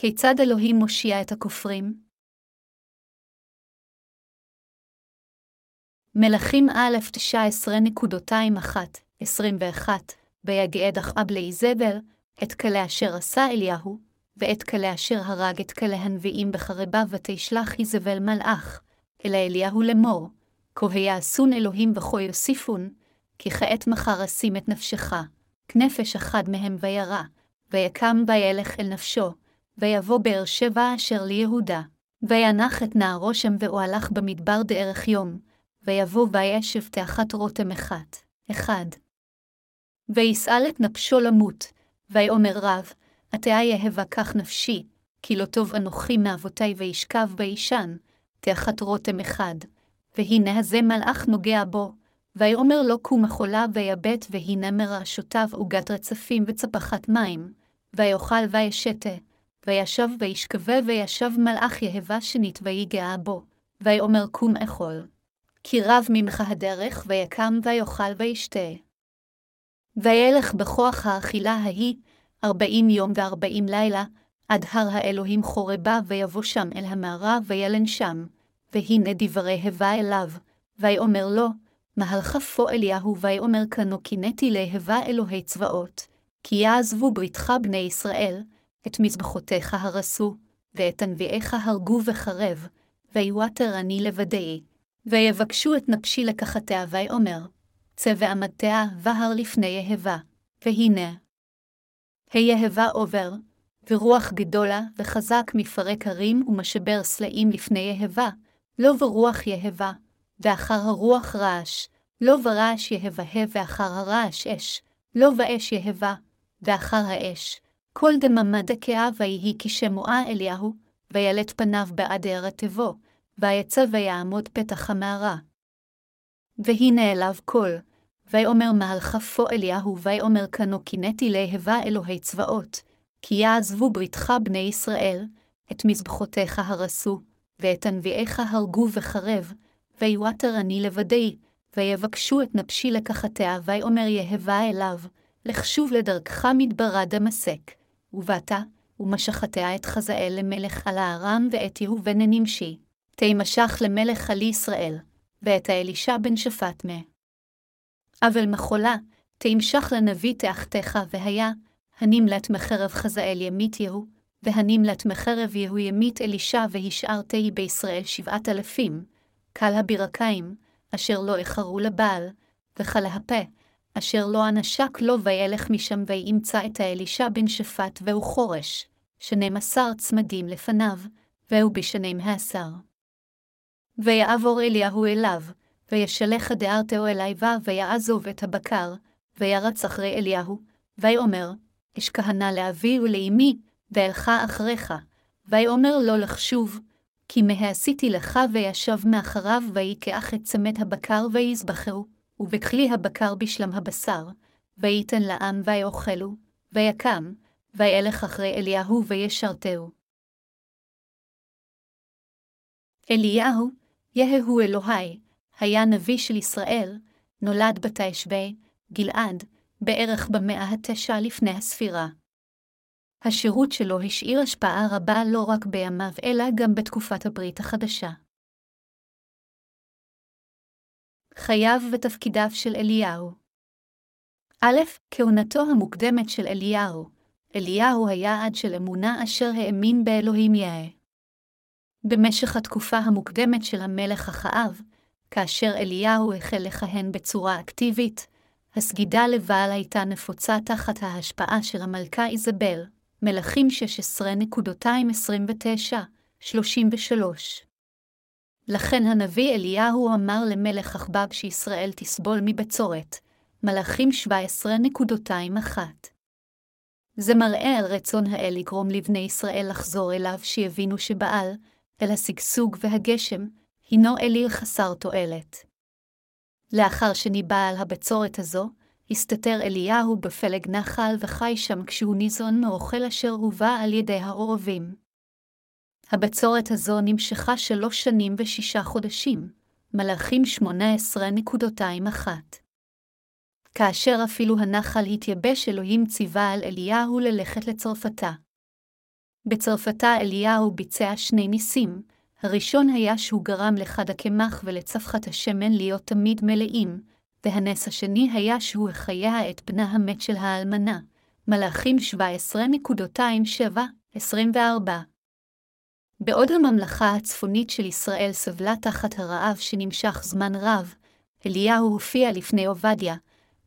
כיצד אלוהים מושיע את הכופרים? מלכים א' 19.21 ויגעד אחאב לאיזבל, את כלה אשר עשה אליהו, ואת כלה אשר הרג את כלה הנביאים בחרבה ותשלח איזבל מלאך, אלא אליהו לאמור, כה יעשון אלוהים וכה יוסיפון, כי כעת מחר אשים את נפשך, כנפש אחד מהם וירא, ויקם וילך אל נפשו, ויבוא באר שבע אשר ליהודה, וינח את נערו שם ואוהלך במדבר דערך יום, ויבוא וישב תאחת רותם אחת, אחד. ויסעל את נפשו למות, ויאמר רב, עתה יהבה כך נפשי, כי לא טוב אנוכי מאבותי וישכב בישן, תאחת רותם אחד. והנה הזה מלאך נוגע בו, ויאמר לו קום החולה ויבט, והנה מרעשותיו עוגת רצפים וצפחת מים, ויאכל וישתה, וישב וישכבה וישב מלאך יהבה שנית ויגעה בו, ויאמר קום אכול. כי רב ממך הדרך, ויקם ויאכל וישתה. וילך בכוח האכילה ההיא, ארבעים יום וארבעים לילה, עד הר האלוהים חורבה, ויבוא שם אל המערה, וילן שם. והנה דברי הווה אליו, ויאמר לו, מהלכפו אליהו, ויאמר כנו קינאתי להבה אלוהי צבאות, כי יעזבו בריתך בני ישראל, את מזבחותיך הרסו, ואת הנביאיך הרגו וחרב, ויואטר אני לבדי. ויבקשו את נפשי לקחתיה, ויאמר, צא ועמדתיה והר לפני יהבה, והנה. היהבה עובר, ורוח גדולה וחזק מפרק הרים ומשבר סלעים לפני יהבה, לא ברוח יהבה, ואחר הרוח רעש, לא ברעש יהבה ואחר הרעש אש, לא באש יהבה, ואחר האש, כל דממה דקאה ויהי כשמועה אליהו, וילט פניו בעד הערתבו, ויצא ויעמוד פתח המערה. והנה אליו קול, ויאמר מהלכפו אליהו, ויאמר כנו קינאתי להבה אלוהי צבאות, כי יעזבו בריתך בני ישראל, את מזבחותיך הרסו, ואת הנביאיך הרגו וחרב, ויואטר אני לבדי, ויבקשו את נפשי לקחתיה, ויאמר יהבה אליו, לך שוב לדרכך מדברה דמשק, ובאת, ומשכתיה את חזאל למלך על הארם, ואת יהוא בן נמשי, תימשך למלך על ישראל, ואת האלישע בן שפט מה. אבל מחולה, תמשך לנביא תאחתך, והיה, הנמלט מחרב חזאל ימית יהוא, והנמלט מחרב יהוא ימית אלישע, והשארתי בישראל שבעת אלפים, קל הבירקיים, אשר לא איחרו לבעל, וקל הפה, אשר לא אנשק לו וילך משם וימצא את האלישע בן שפט והוא חורש, שנים עשר צמדים לפניו, והוא בשנים העשר. ויעבור אליהו אליו, וישלח דארתהו אלי בה, ויעזוב את הבקר, וירץ אחרי אליהו, ויאמר, אש כהנה לאבי ולאמי, ואלך אחריך, ויאמר לו לחשוב, כי מהעשיתי לך וישב מאחריו, ויקח את צמא הבקר ויזבחהו, ובכלי הבקר בשלם הבשר, וייתן לעם ויאכלו, ויקם, וילך אחרי אליהו וישרתהו. אליהו, יהוא אלוהי, היה נביא של ישראל, נולד בתשבי, גלעד, בערך במאה התשע לפני הספירה. השירות שלו השאיר השפעה רבה לא רק בימיו, אלא גם בתקופת הברית החדשה. חייו ותפקידיו של אליהו א', כהונתו המוקדמת של אליהו. אליהו היה עד של אמונה אשר האמין באלוהים יאה. במשך התקופה המוקדמת של המלך אחאב, כאשר אליהו החל לכהן בצורה אקטיבית, הסגידה לבעל הייתה נפוצה תחת ההשפעה של המלכה איזבל, מלכים 16.29-33. לכן הנביא אליהו אמר למלך אחבב שישראל תסבול מבצורת, מלכים 17.21. זה מראה על רצון האל לגרום לבני ישראל לחזור אליו שיבינו שבעל, אל השגשוג והגשם, הינו אליל חסר תועלת. לאחר שניבא על הבצורת הזו, הסתתר אליהו בפלג נחל וחי שם כשהוא ניזון מאוכל אשר הובא על ידי העורבים. הבצורת הזו נמשכה שלוש שנים ושישה חודשים, מלאכים 18.21. כאשר אפילו הנחל התייבש, אלוהים ציווה על אליהו ללכת לצרפתה. בצרפתה אליהו ביצע שני ניסים, הראשון היה שהוא גרם לחד הקמח ולצפחת השמן להיות תמיד מלאים, והנס השני היה שהוא החייה את בנה המת של האלמנה. מלאכים 17.27-24 בעוד הממלכה הצפונית של ישראל סבלה תחת הרעב שנמשך זמן רב, אליהו הופיע לפני עובדיה,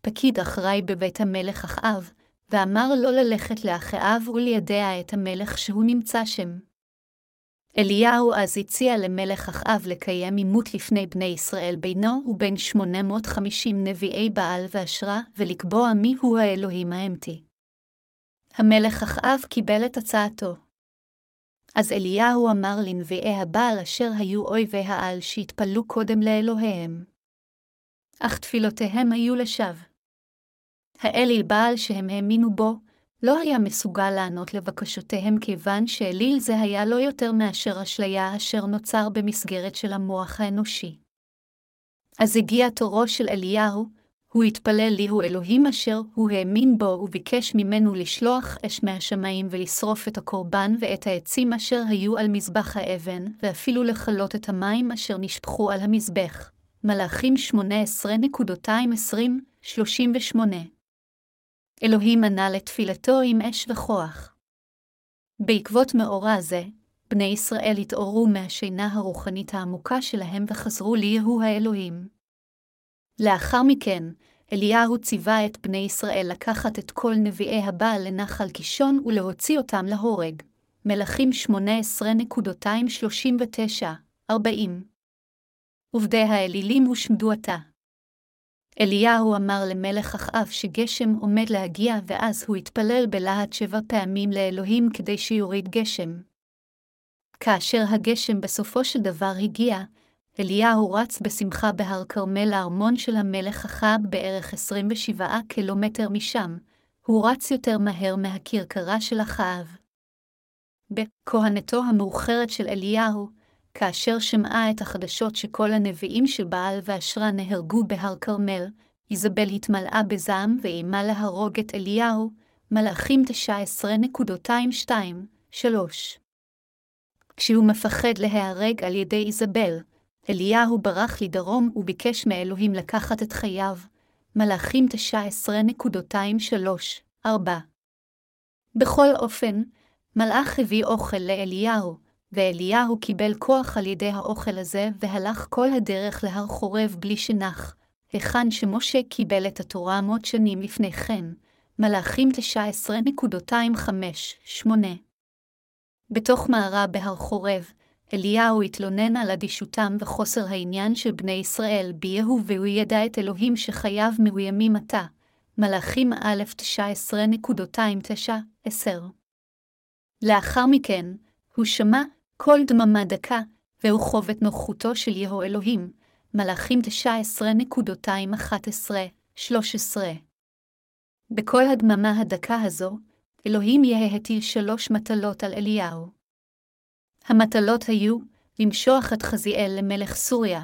פקיד אחראי בבית המלך אחאב, ואמר לא ללכת לאחאב ולידע את המלך שהוא נמצא שם. אליהו אז הציע למלך אחאב לקיים עימות לפני בני ישראל בינו ובין 850 נביאי בעל ואשרה, ולקבוע מיהו האלוהים האמתי. המלך אחאב קיבל את הצעתו. אז אליהו אמר לנביאי הבעל אשר היו אויבי העל שהתפללו קודם לאלוהיהם. אך תפילותיהם היו לשווא. האליל בעל שהם האמינו בו, לא היה מסוגל לענות לבקשותיהם כיוון שאליל זה היה לא יותר מאשר אשליה אשר נוצר במסגרת של המוח האנושי. אז הגיע תורו של אליהו, הוא התפלל לי הוא אלוהים אשר הוא האמין בו וביקש ממנו לשלוח אש מהשמיים ולשרוף את הקורבן ואת העצים אשר היו על מזבח האבן, ואפילו לכלות את המים אשר נשפכו על המזבח. מלאכים 18.220-38 אלוהים ענה לתפילתו עם אש וכוח. בעקבות מאורע זה, בני ישראל התעוררו מהשינה הרוחנית העמוקה שלהם וחזרו ליהו האלוהים. לאחר מכן, אליהו ציווה את בני ישראל לקחת את כל נביאי הבעל לנחל קישון ולהוציא אותם להורג. מלכים 18.239-40 עובדי האלילים הושמדו עתה. אליהו אמר למלך אחאב שגשם עומד להגיע, ואז הוא התפלל בלהט שבע פעמים לאלוהים כדי שיוריד גשם. כאשר הגשם בסופו של דבר הגיע, אליהו רץ בשמחה בהר כרמל לארמון של המלך אחאב בערך 27 קילומטר משם, הוא רץ יותר מהר מהכרכרה של אחאב. בכהנתו המאוחרת של אליהו, כאשר שמעה את החדשות שכל הנביאים של בעל ואשרה נהרגו בהר כרמל, איזבל התמלאה בזעם ואיימה להרוג את אליהו, מלאכים 19.22-3. כשהוא מפחד להיהרג על ידי איזבל, אליהו ברח לדרום וביקש מאלוהים לקחת את חייו. מלאכים 19.23-4 בכל אופן, מלאך הביא אוכל לאליהו, ואליהו קיבל כוח על ידי האוכל הזה, והלך כל הדרך להר חורב בלי שנח, היכן שמשה קיבל את התורה מאות שנים לפני כן, מלאכים 19.25-8. בתוך מערה בהר חורב, אליהו התלונן על אדישותם וחוסר העניין של בני ישראל ביהו, והוא ידע את אלוהים שחייו מאוימים עתה. מלאכים א' 19.29-10 לאחר מכן, הוא שמע קול דממה דקה, והוא חוב את נוחותו של יהו אלוהים. מלאכים 19.211-13 בכל הדממה הדקה הזו, אלוהים יהא הטיל שלוש מטלות על אליהו. המטלות היו למשוח את חזיאל למלך סוריה,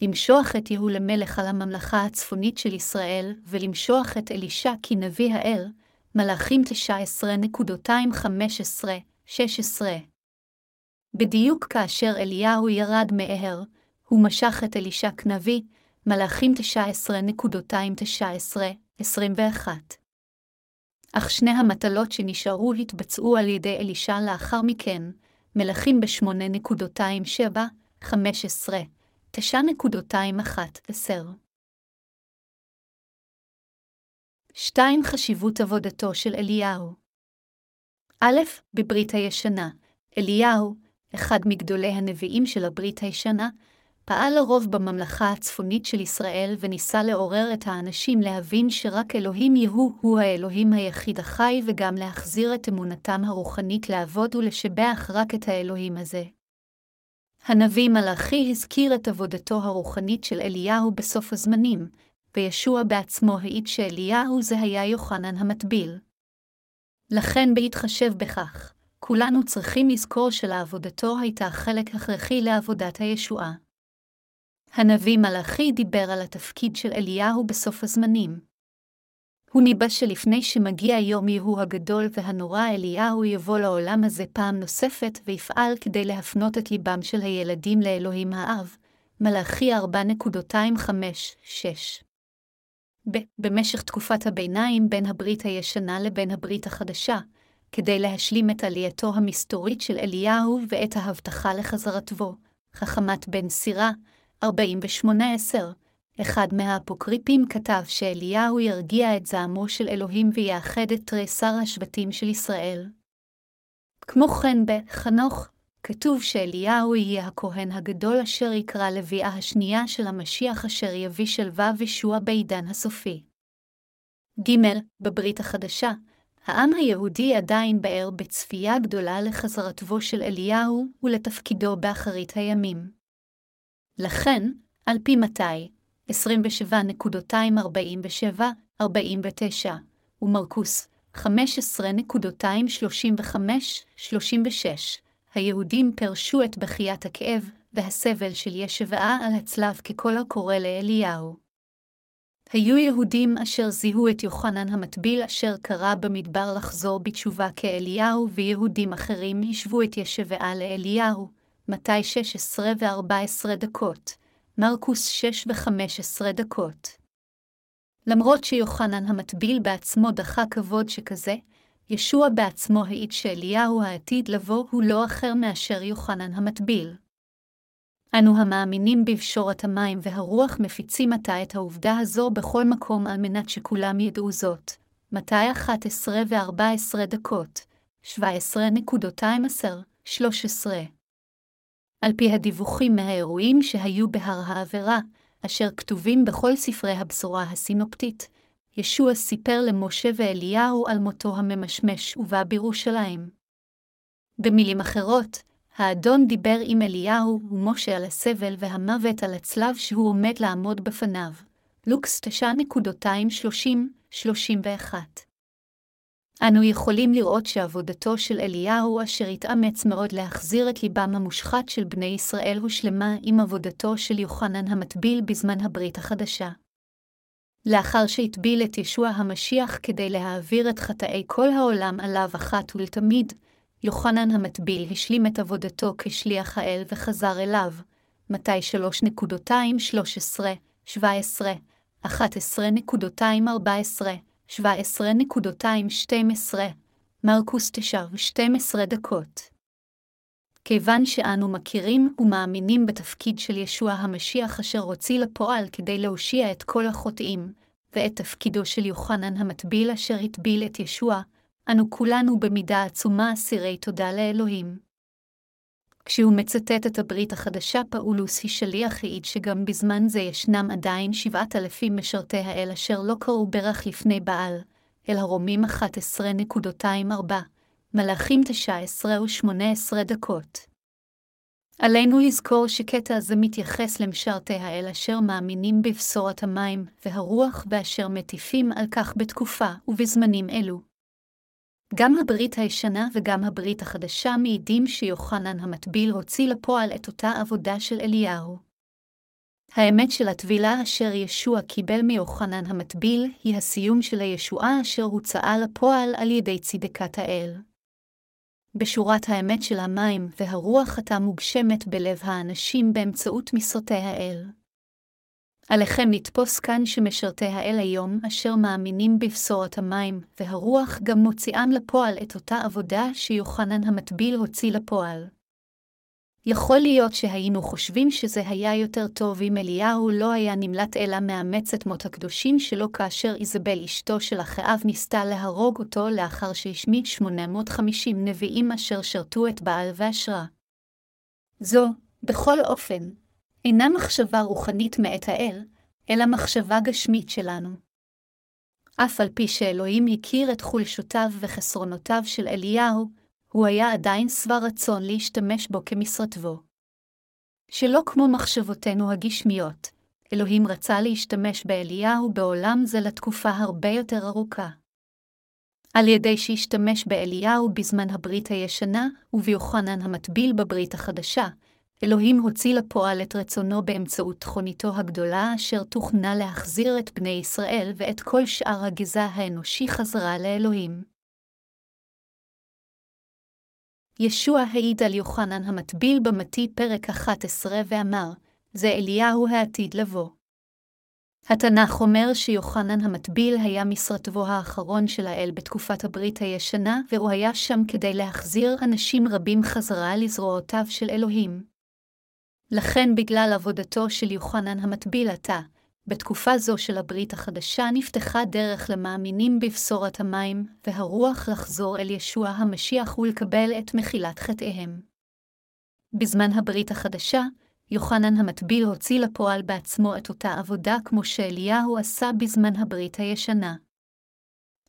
למשוח את יהוא למלך על הממלכה הצפונית של ישראל, ולמשוח את אלישע כנביא האל, מלאכים 19.215-16. בדיוק כאשר אליהו ירד מאהר, הוא משך את אלישע כנביא, מלאכים 19.219-21. אך שני המטלות שנשארו התבצעו על ידי אלישע לאחר מכן, מלכים ב-8.27, 15, 9.21, 10. 2. חשיבות עבודתו של אליהו א. בברית הישנה, אליהו, אחד מגדולי הנביאים של הברית הישנה, פעל לרוב בממלכה הצפונית של ישראל וניסה לעורר את האנשים להבין שרק אלוהים יהוא הוא האלוהים היחיד החי וגם להחזיר את אמונתם הרוחנית לעבוד ולשבח רק את האלוהים הזה. הנביא מלאכי הזכיר את עבודתו הרוחנית של אליהו בסוף הזמנים, וישוע בעצמו העיד שאליהו זה היה יוחנן המטביל. לכן בהתחשב בכך, כולנו צריכים לזכור שלעבודתו הייתה חלק הכרחי לעבודת הישועה. הנביא מלאכי דיבר על התפקיד של אליהו בסוף הזמנים. הוא ניבא שלפני שמגיע יום יהוא הגדול והנורא, אליהו יבוא לעולם הזה פעם נוספת ויפעל כדי להפנות את ליבם של הילדים לאלוהים האב, מלאכי 4.25-6. ב. במשך תקופת הביניים בין הברית הישנה לבין הברית החדשה, כדי להשלים את עלייתו המסתורית של אליהו ואת ההבטחה לחזרתו, חכמת בן סירה, 48-10, אחד מהאפוקריפים כתב שאליהו ירגיע את זעמו של אלוהים ויאחד את תריסר השבטים של ישראל. כמו כן בחנוך, כתוב שאליהו יהיה הכהן הגדול אשר יקרא לביאה השנייה של המשיח אשר יביא שלווה ושוע בעידן הסופי. ג. בברית החדשה, העם היהודי עדיין באר בצפייה גדולה לחזרתו של אליהו ולתפקידו באחרית הימים. לכן, על פי מתי, 27.247-49, ומרקוס, 15.235-36, היהודים פרשו את בכיית הכאב והסבל של ישבעה על הצלב כקול הקורא לאליהו. היו יהודים אשר זיהו את יוחנן המטביל אשר קרא במדבר לחזור בתשובה כאליהו, ויהודים אחרים השוו את ישבעה לאליהו, מתי 16 ו-14 דקות, מרקוס 6 ו-15 דקות. למרות שיוחנן המטביל בעצמו דחה כבוד שכזה, ישוע בעצמו העיד שאליהו העתיד לבוא הוא לא אחר מאשר יוחנן המטביל. אנו המאמינים בפשורת המים והרוח מפיצים עתה את העובדה הזו בכל מקום על מנת שכולם ידעו זאת. מתי 11 ו-14 דקות, 17.12-13 על פי הדיווחים מהאירועים שהיו בהר העבירה, אשר כתובים בכל ספרי הבשורה הסינופטית, ישוע סיפר למשה ואליהו על מותו הממשמש ובא בירושלים. במילים אחרות, האדון דיבר עם אליהו ומשה על הסבל והמוות על הצלב שהוא עומד לעמוד בפניו. לוקס 9.230-31 אנו יכולים לראות שעבודתו של אליהו, אשר התאמץ מאוד להחזיר את ליבם המושחת של בני ישראל, הושלמה עם עבודתו של יוחנן המטביל בזמן הברית החדשה. לאחר שהטביל את ישוע המשיח כדי להעביר את חטאי כל העולם עליו אחת ולתמיד, יוחנן המטביל השלים את עבודתו כשליח האל וחזר אליו, מתי 3.213, 17, 11.214, 17.212, מרקוס 9 ו-12 דקות. כיוון שאנו מכירים ומאמינים בתפקיד של ישוע המשיח אשר הוציא לפועל כדי להושיע את כל החוטאים, ואת תפקידו של יוחנן המטביל אשר הטביל את ישוע, אנו כולנו במידה עצומה אסירי תודה לאלוהים. כשהוא מצטט את הברית החדשה, פאולוס היא שליח העיד שגם בזמן זה ישנם עדיין שבעת אלפים משרתי האל אשר לא קראו ברך לפני בעל, אל הרומים 11.24, מלאכים 19 ו-18 דקות. עלינו לזכור שקטע זה מתייחס למשרתי האל אשר מאמינים בבשורת המים והרוח ואשר מטיפים על כך בתקופה ובזמנים אלו. גם הברית הישנה וגם הברית החדשה מעידים שיוחנן המטביל הוציא לפועל את אותה עבודה של אליהו. האמת של הטבילה אשר ישוע קיבל מיוחנן המטביל היא הסיום של הישועה אשר הוצאה לפועל על ידי צדקת האל. בשורת האמת של המים והרוח עתה מוגשמת בלב האנשים באמצעות משרתי האל. עליכם לתפוס כאן שמשרתי האל היום, אשר מאמינים בבשורת המים, והרוח גם מוציאם לפועל את אותה עבודה שיוחנן המטביל הוציא לפועל. יכול להיות שהיינו חושבים שזה היה יותר טוב אם אליהו לא היה נמלט אלא מאמץ את מות הקדושים שלו כאשר איזבל אשתו של אחאב ניסתה להרוג אותו לאחר שהשמיד 850 נביאים אשר שרתו את בעל ואשרה. זו, בכל אופן, אינה מחשבה רוחנית מאת האל, אלא מחשבה גשמית שלנו. אף על פי שאלוהים הכיר את חולשותיו וחסרונותיו של אליהו, הוא היה עדיין שבע רצון להשתמש בו כמשרתו. שלא כמו מחשבותינו הגשמיות, אלוהים רצה להשתמש באליהו בעולם זה לתקופה הרבה יותר ארוכה. על ידי שהשתמש באליהו בזמן הברית הישנה, וביוחנן המטביל בברית החדשה, אלוהים הוציא לפועל את רצונו באמצעות תכוניתו הגדולה, אשר תוכנה להחזיר את בני ישראל ואת כל שאר הגזע האנושי חזרה לאלוהים. ישוע העיד על יוחנן המטביל במתי פרק 11 ואמר, זה אליהו העתיד לבוא. התנ"ך אומר שיוחנן המטביל היה משרתו האחרון של האל בתקופת הברית הישנה, והוא היה שם כדי להחזיר אנשים רבים חזרה לזרועותיו של אלוהים. לכן בגלל עבודתו של יוחנן המטביל עתה, בתקופה זו של הברית החדשה נפתחה דרך למאמינים בבשורת המים והרוח לחזור אל ישוע המשיח ולקבל את מחילת חטאיהם. בזמן הברית החדשה, יוחנן המטביל הוציא לפועל בעצמו את אותה עבודה כמו שאליהו עשה בזמן הברית הישנה.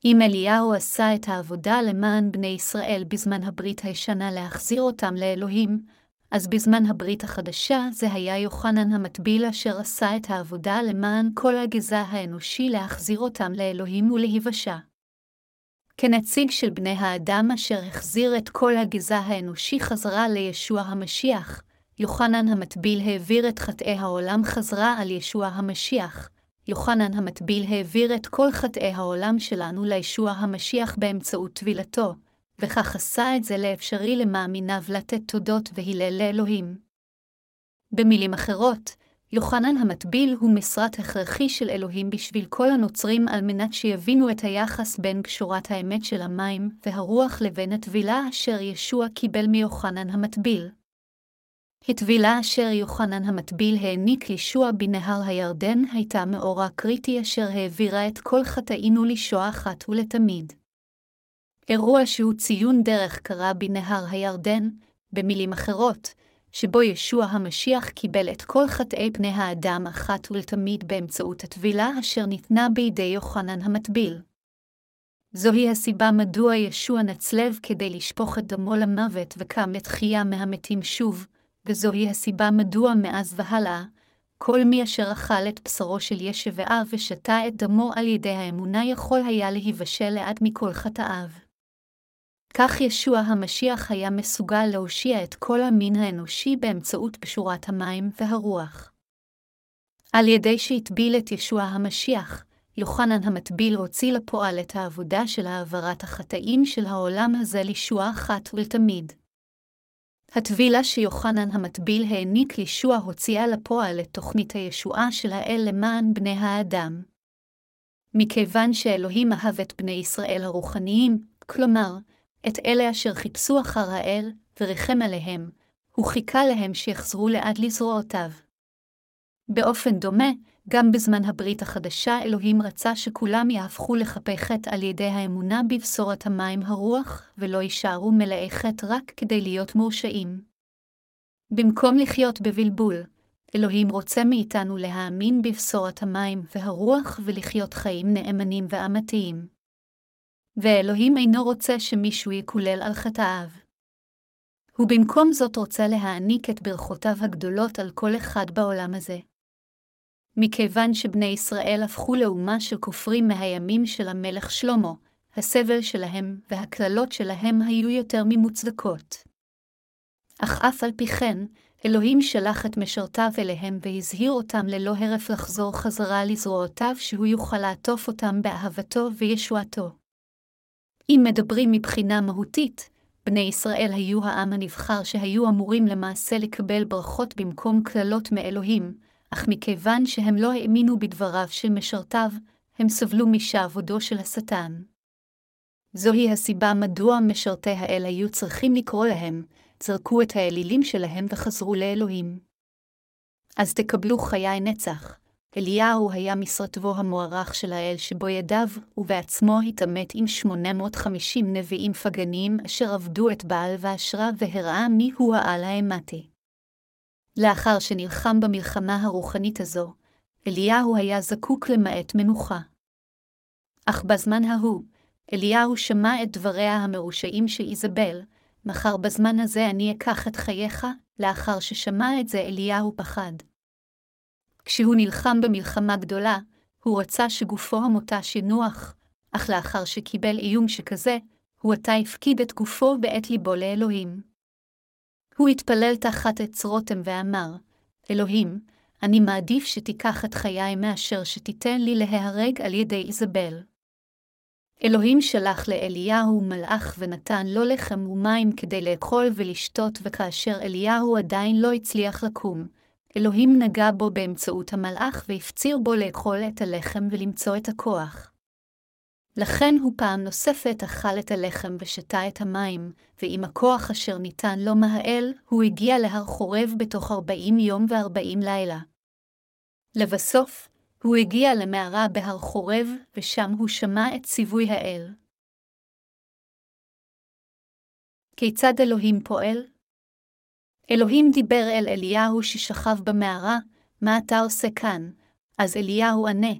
אם אליהו עשה את העבודה למען בני ישראל בזמן הברית הישנה להחזיר אותם לאלוהים, אז בזמן הברית החדשה זה היה יוחנן המטביל אשר עשה את העבודה למען כל הגזע האנושי להחזיר אותם לאלוהים ולהיוושע. כנציג של בני האדם אשר החזיר את כל הגזע האנושי חזרה לישוע המשיח, יוחנן המטביל העביר את חטאי העולם חזרה על ישוע המשיח. יוחנן המטביל העביר את כל חטאי העולם שלנו לישוע המשיח באמצעות טבילתו, וכך עשה את זה לאפשרי למאמיניו לתת תודות והלל לאלוהים. במילים אחרות, יוחנן המטביל הוא משרת הכרחי של אלוהים בשביל כל הנוצרים על מנת שיבינו את היחס בין קשורת האמת של המים והרוח לבין הטבילה אשר ישוע קיבל מיוחנן המטביל. הטבילה אשר יוחנן המטביל העניק לישוע בנהר הירדן הייתה מאורע קריטי אשר העבירה את כל חטאינו לישוע אחת ולתמיד. אירוע שהוא ציון דרך קרה בנהר הירדן, במילים אחרות, שבו ישוע המשיח קיבל את כל חטאי פני האדם אחת ולתמיד באמצעות הטבילה אשר ניתנה בידי יוחנן המטביל. זוהי הסיבה מדוע ישוע נצלב כדי לשפוך את דמו למוות וקם לתחייה מהמתים שוב, וזוהי הסיבה מדוע מאז והלאה, כל מי אשר אכל את בשרו של ישבעה ושתה את דמו על ידי האמונה יכול היה להיוושע לעד מכל חטאיו. כך ישוע המשיח היה מסוגל להושיע את כל המין האנושי באמצעות פשורת המים והרוח. על ידי שהטביל את ישוע המשיח, יוחנן המטביל הוציא לפועל את העבודה של העברת החטאים של העולם הזה לישוע אחת ולתמיד. הטבילה שיוחנן המטביל העניק לישוע הוציאה לפועל את תוכנית הישועה של האל למען בני האדם. מכיוון שאלוהים אהב את בני ישראל הרוחניים, כלומר, את אלה אשר חיפשו אחר האל, וריחם עליהם, הוא חיכה להם שיחזרו לעד לזרועותיו. באופן דומה, גם בזמן הברית החדשה אלוהים רצה שכולם יהפכו לחפי חטא על ידי האמונה בבשורת המים הרוח, ולא יישארו מלאי חטא רק כדי להיות מורשעים. במקום לחיות בבלבול, אלוהים רוצה מאיתנו להאמין בבשורת המים והרוח ולחיות חיים נאמנים ואמתיים. ואלוהים אינו רוצה שמישהו יקולל על חטאיו. הוא במקום זאת רוצה להעניק את ברכותיו הגדולות על כל אחד בעולם הזה. מכיוון שבני ישראל הפכו לאומה של כופרים מהימים של המלך שלמה, הסבל שלהם והקללות שלהם היו יותר ממוצדקות. אך אף על פי כן, אלוהים שלח את משרתיו אליהם והזהיר אותם ללא הרף לחזור חזרה לזרועותיו שהוא יוכל לעטוף אותם באהבתו וישועתו. אם מדברים מבחינה מהותית, בני ישראל היו העם הנבחר שהיו אמורים למעשה לקבל ברכות במקום קללות מאלוהים, אך מכיוון שהם לא האמינו בדבריו של משרתיו, הם סבלו משעבודו של השטן. זוהי הסיבה מדוע משרתי האל היו צריכים לקרוא להם, זרקו את האלילים שלהם וחזרו לאלוהים. אז תקבלו חיי נצח, אליהו היה משרתו המוערך של האל שבו ידיו, ובעצמו התעמת עם 850 נביאים פגניים אשר עבדו את בעל ואשרה והראה מי הוא העל האמתי. לאחר שנלחם במלחמה הרוחנית הזו, אליהו היה זקוק למעט מנוחה. אך בזמן ההוא, אליהו שמע את דבריה המרושעים של איזבל, מחר בזמן הזה אני אקח את חייך, לאחר ששמע את זה אליהו פחד. כשהוא נלחם במלחמה גדולה, הוא רצה שגופו המוטש ינוח, אך לאחר שקיבל איום שכזה, הוא עתה הפקיד את גופו ואת ליבו לאלוהים. הוא התפלל תחת עץ רותם ואמר, אלוהים, אני מעדיף שתיקח את חיי מאשר שתיתן לי להיהרג על ידי איזבל. אלוהים שלח לאליהו מלאך ונתן לו לחם ומים כדי לאכול ולשתות, וכאשר אליהו עדיין לא הצליח לקום, אלוהים נגע בו באמצעות המלאך והפציר בו לאכול את הלחם ולמצוא את הכוח. לכן הוא פעם נוספת אכל את הלחם ושתה את המים, ועם הכוח אשר ניתן לו מהאל, הוא הגיע להר חורב בתוך ארבעים יום וארבעים לילה. לבסוף, הוא הגיע למערה בהר חורב, ושם הוא שמע את ציווי האל. כיצד אלוהים פועל? אלוהים דיבר אל אליהו ששכב במערה, מה אתה עושה כאן? אז אליהו ענה,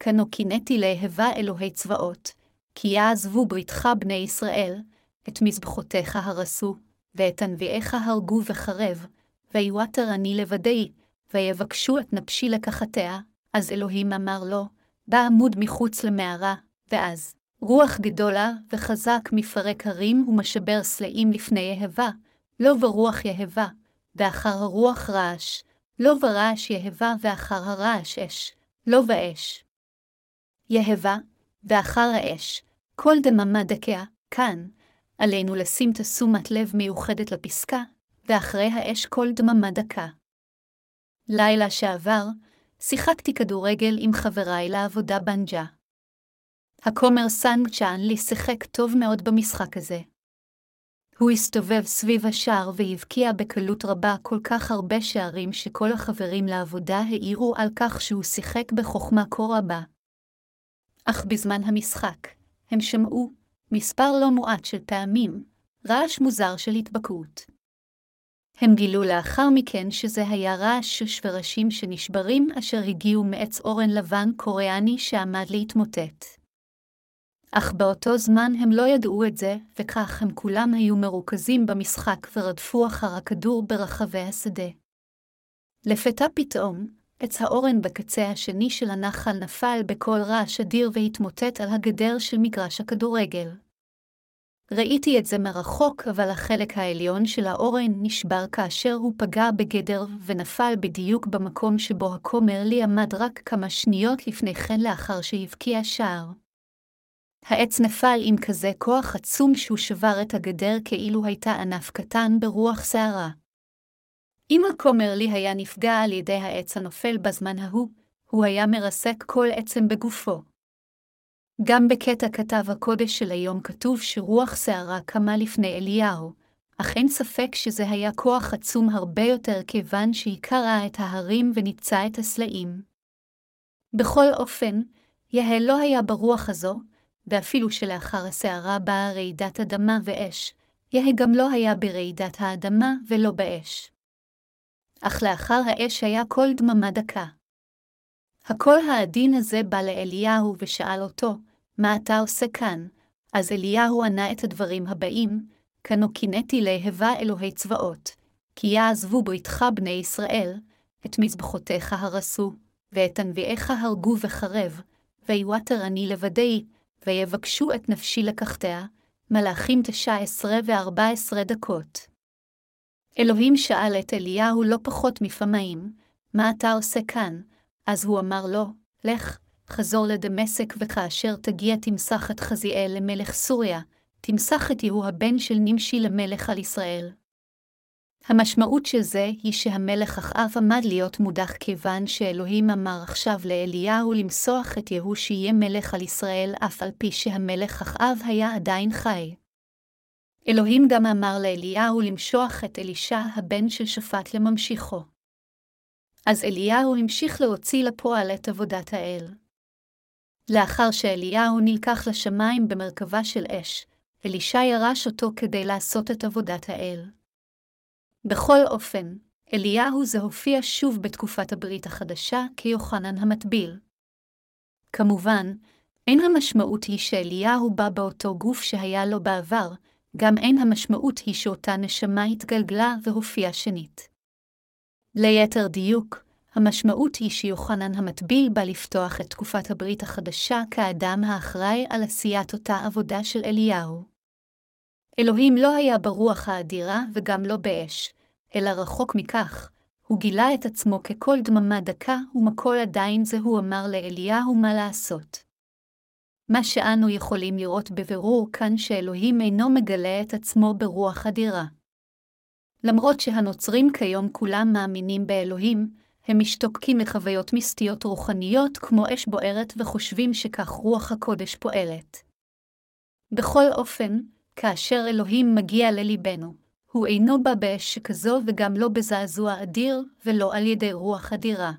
כנו קינאתי להבה אלוהי צבאות, כי יעזבו בריתך בני ישראל, את מזבחותיך הרסו, ואת הנביאיך הרגו וחרב, ויואטר אני לבדי, ויבקשו את נפשי לקחתיה, אז אלוהים אמר לו, בא עמוד מחוץ למערה, ואז רוח גדולה וחזק מפרק הרים ומשבר סלעים לפני יהבה, לא ברוח יהבה, ואחר הרוח רעש, לא ברעש יהבה ואחר הרעש אש, לא באש. יהבה, ואחר האש, כל דממה דקה, כאן, עלינו לשים תשומת לב מיוחדת לפסקה, ואחרי האש כל דממה דקה. לילה שעבר, שיחקתי כדורגל עם חבריי לעבודה בנג'ה. הכומר סנג צ'אנלי שיחק טוב מאוד במשחק הזה. הוא הסתובב סביב השער והבקיע בקלות רבה כל כך הרבה שערים שכל החברים לעבודה העירו על כך שהוא שיחק בחוכמה כה רבה. אך בזמן המשחק, הם שמעו, מספר לא מועט של פעמים, רעש מוזר של התבקעות. הם גילו לאחר מכן שזה היה רעש של שברשים שנשברים אשר הגיעו מעץ אורן לבן קוריאני שעמד להתמוטט. אך באותו זמן הם לא ידעו את זה, וכך הם כולם היו מרוכזים במשחק ורדפו אחר הכדור ברחבי השדה. לפתע פתאום, עץ האורן בקצה השני של הנחל נפל בקול רעש אדיר והתמוטט על הגדר של מגרש הכדורגל. ראיתי את זה מרחוק, אבל החלק העליון של האורן נשבר כאשר הוא פגע בגדר ונפל בדיוק במקום שבו הכומר לי עמד רק כמה שניות לפני כן לאחר שהבקיע שער. העץ נפל עם כזה כוח עצום שהוא שבר את הגדר כאילו הייתה ענף קטן ברוח שערה. אם הכומר לי היה נפגע על ידי העץ הנופל בזמן ההוא, הוא היה מרסק כל עצם בגופו. גם בקטע כתב הקודש של היום כתוב שרוח שערה קמה לפני אליהו, אך אין ספק שזה היה כוח עצום הרבה יותר כיוון שהיא קרעה את ההרים וניפצה את הסלעים. בכל אופן, יהל לא היה ברוח הזו, ואפילו שלאחר הסערה באה רעידת אדמה ואש, יהא גם לא היה ברעידת האדמה ולא באש. אך לאחר האש היה קול דממה דקה. הקול העדין הזה בא לאליהו ושאל אותו, מה אתה עושה כאן? אז אליהו ענה את הדברים הבאים, כנו קינאתי להבה אלוהי צבאות, כי יעזבו בריתך בני ישראל, את מזבחותיך הרסו, ואת הנביאיך הרגו וחרב, ויואטר אני לבדי, ויבקשו את נפשי לקחתיה, מלאכים תשע עשרה וארבע עשרה דקות. אלוהים שאל את אליהו לא פחות מפעמיים, מה אתה עושה כאן? אז הוא אמר לו, לך, חזור לדמשק, וכאשר תגיע תמסח את חזיאל למלך סוריה, תמסח את יהוא הבן של נמשי למלך על ישראל. המשמעות של זה היא שהמלך אחאב עמד להיות מודח כיוון שאלוהים אמר עכשיו לאליהו למסוח את יהוא שיהיה מלך על ישראל, אף על פי שהמלך אחאב היה עדיין חי. אלוהים גם אמר לאליהו למשוח את אלישע הבן של שפט לממשיכו. אז אליהו המשיך להוציא לפועל את עבודת האל. לאחר שאליהו נלקח לשמיים במרכבה של אש, אלישע ירש אותו כדי לעשות את עבודת האל. בכל אופן, אליהו זה הופיע שוב בתקופת הברית החדשה כיוחנן המטביל. כמובן, אין המשמעות היא שאליהו בא באותו גוף שהיה לו בעבר, גם אין המשמעות היא שאותה נשמה התגלגלה והופיעה שנית. ליתר דיוק, המשמעות היא שיוחנן המטביל בא לפתוח את תקופת הברית החדשה כאדם האחראי על עשיית אותה עבודה של אליהו. אלוהים לא היה ברוח האדירה וגם לא באש, אלא רחוק מכך, הוא גילה את עצמו כקול דממה דקה, ומקול עדיין זה הוא אמר לאליהו מה לעשות. מה שאנו יכולים לראות בבירור כאן שאלוהים אינו מגלה את עצמו ברוח אדירה. למרות שהנוצרים כיום כולם מאמינים באלוהים, הם משתוקקים לחוויות מיסטיות רוחניות כמו אש בוערת וחושבים שכך רוח הקודש פועלת. בכל אופן, כאשר אלוהים מגיע לליבנו, הוא אינו בא באש שכזו וגם לא בזעזוע אדיר, ולא על ידי רוח אדירה.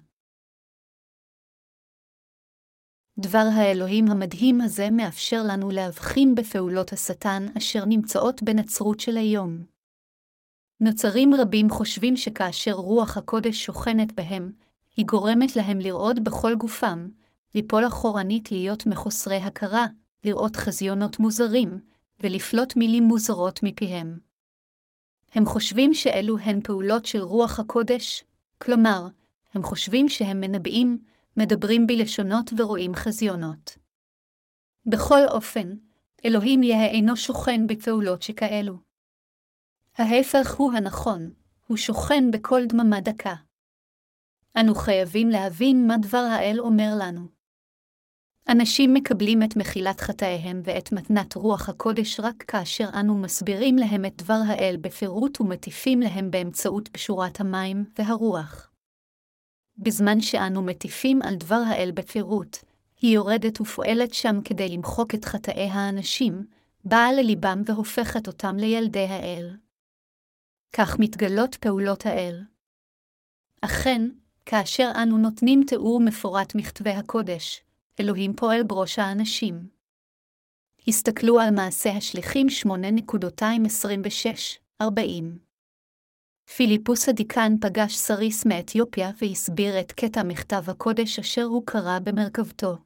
דבר האלוהים המדהים הזה מאפשר לנו להבחין בפעולות השטן אשר נמצאות בנצרות של היום. נוצרים רבים חושבים שכאשר רוח הקודש שוכנת בהם, היא גורמת להם לרעוד בכל גופם, ליפול אחורנית להיות מחוסרי הכרה, לראות חזיונות מוזרים, ולפלוט מילים מוזרות מפיהם. הם חושבים שאלו הן פעולות של רוח הקודש, כלומר, הם חושבים שהם מנבאים, מדברים בלשונות ורואים חזיונות. בכל אופן, אלוהים יהא אינו שוכן בפעולות שכאלו. ההפך הוא הנכון, הוא שוכן בכל דממה דקה. אנו חייבים להבין מה דבר האל אומר לנו. אנשים מקבלים את מחילת חטאיהם ואת מתנת רוח הקודש רק כאשר אנו מסבירים להם את דבר האל בפירוט ומטיפים להם באמצעות פשורת המים והרוח. בזמן שאנו מטיפים על דבר האל בפירוט, היא יורדת ופועלת שם כדי למחוק את חטאי האנשים, באה לליבם והופכת אותם לילדי האל. כך מתגלות פעולות האל. אכן, כאשר אנו נותנים תיאור מפורט מכתבי הקודש, אלוהים פועל בראש האנשים. הסתכלו על מעשה השליחים 8.26-40. פיליפוס הדיקן פגש סריס מאתיופיה והסביר את קטע מכתב הקודש אשר הוא קרא במרכבתו.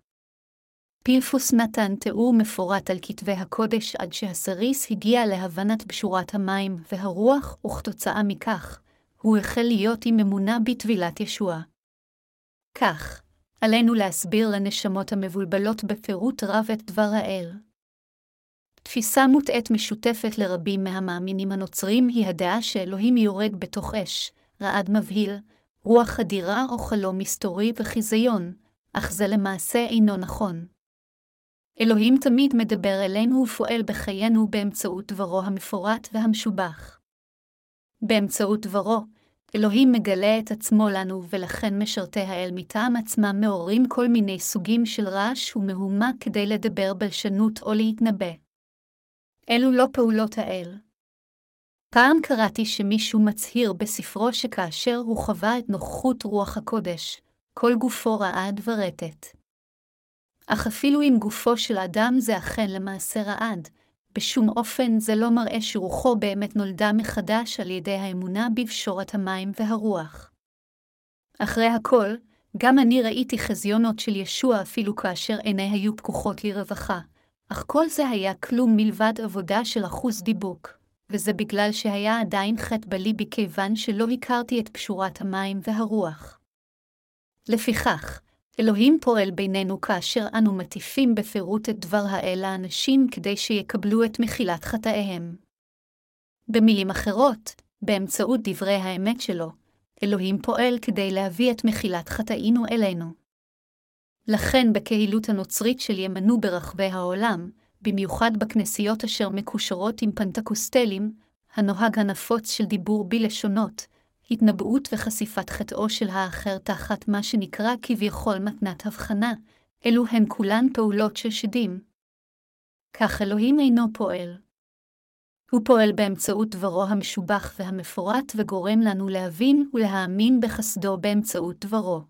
פיליפוס נתן תיאור מפורט על כתבי הקודש עד שהסריס הגיע להבנת בשורת המים והרוח, וכתוצאה מכך, הוא החל להיות עם אמונה בטבילת ישוע. כך, עלינו להסביר לנשמות המבולבלות בפירוט רב את דבר האל. תפיסה מוטעית משותפת לרבים מהמאמינים הנוצרים היא הדעה שאלוהים יורד בתוך אש, רעד מבהיל, רוח אדירה או חלום מסתורי וחיזיון, אך זה למעשה אינו נכון. אלוהים תמיד מדבר אלינו ופועל בחיינו באמצעות דברו המפורט והמשובח. באמצעות דברו, אלוהים מגלה את עצמו לנו, ולכן משרתי האל מטעם עצמם מעוררים כל מיני סוגים של רעש ומהומה כדי לדבר בלשנות או להתנבא. אלו לא פעולות האל. פעם קראתי שמישהו מצהיר בספרו שכאשר הוא חווה את נוכחות רוח הקודש, כל גופו רעד ורטט. אך אפילו אם גופו של אדם זה אכן למעשה רעד, בשום אופן זה לא מראה שרוחו באמת נולדה מחדש על ידי האמונה בפשורת המים והרוח. אחרי הכל, גם אני ראיתי חזיונות של ישוע אפילו כאשר עיני היו פקוחות לרווחה, אך כל זה היה כלום מלבד עבודה של אחוז דיבוק, וזה בגלל שהיה עדיין חטא בליבי כיוון שלא הכרתי את פשורת המים והרוח. לפיכך, אלוהים פועל בינינו כאשר אנו מטיפים בפירוט את דבר האל לאנשים כדי שיקבלו את מחילת חטאיהם. במילים אחרות, באמצעות דברי האמת שלו, אלוהים פועל כדי להביא את מחילת חטאינו אלינו. לכן בקהילות הנוצרית של ימנו ברחבי העולם, במיוחד בכנסיות אשר מקושרות עם פנטקוסטלים, הנוהג הנפוץ של דיבור בלשונות, התנבאות וחשיפת חטאו של האחר תחת מה שנקרא כביכול מתנת הבחנה, אלו הן כולן פעולות של שדים. כך אלוהים אינו פועל. הוא פועל באמצעות דברו המשובח והמפורט וגורם לנו להבין ולהאמין בחסדו באמצעות דברו.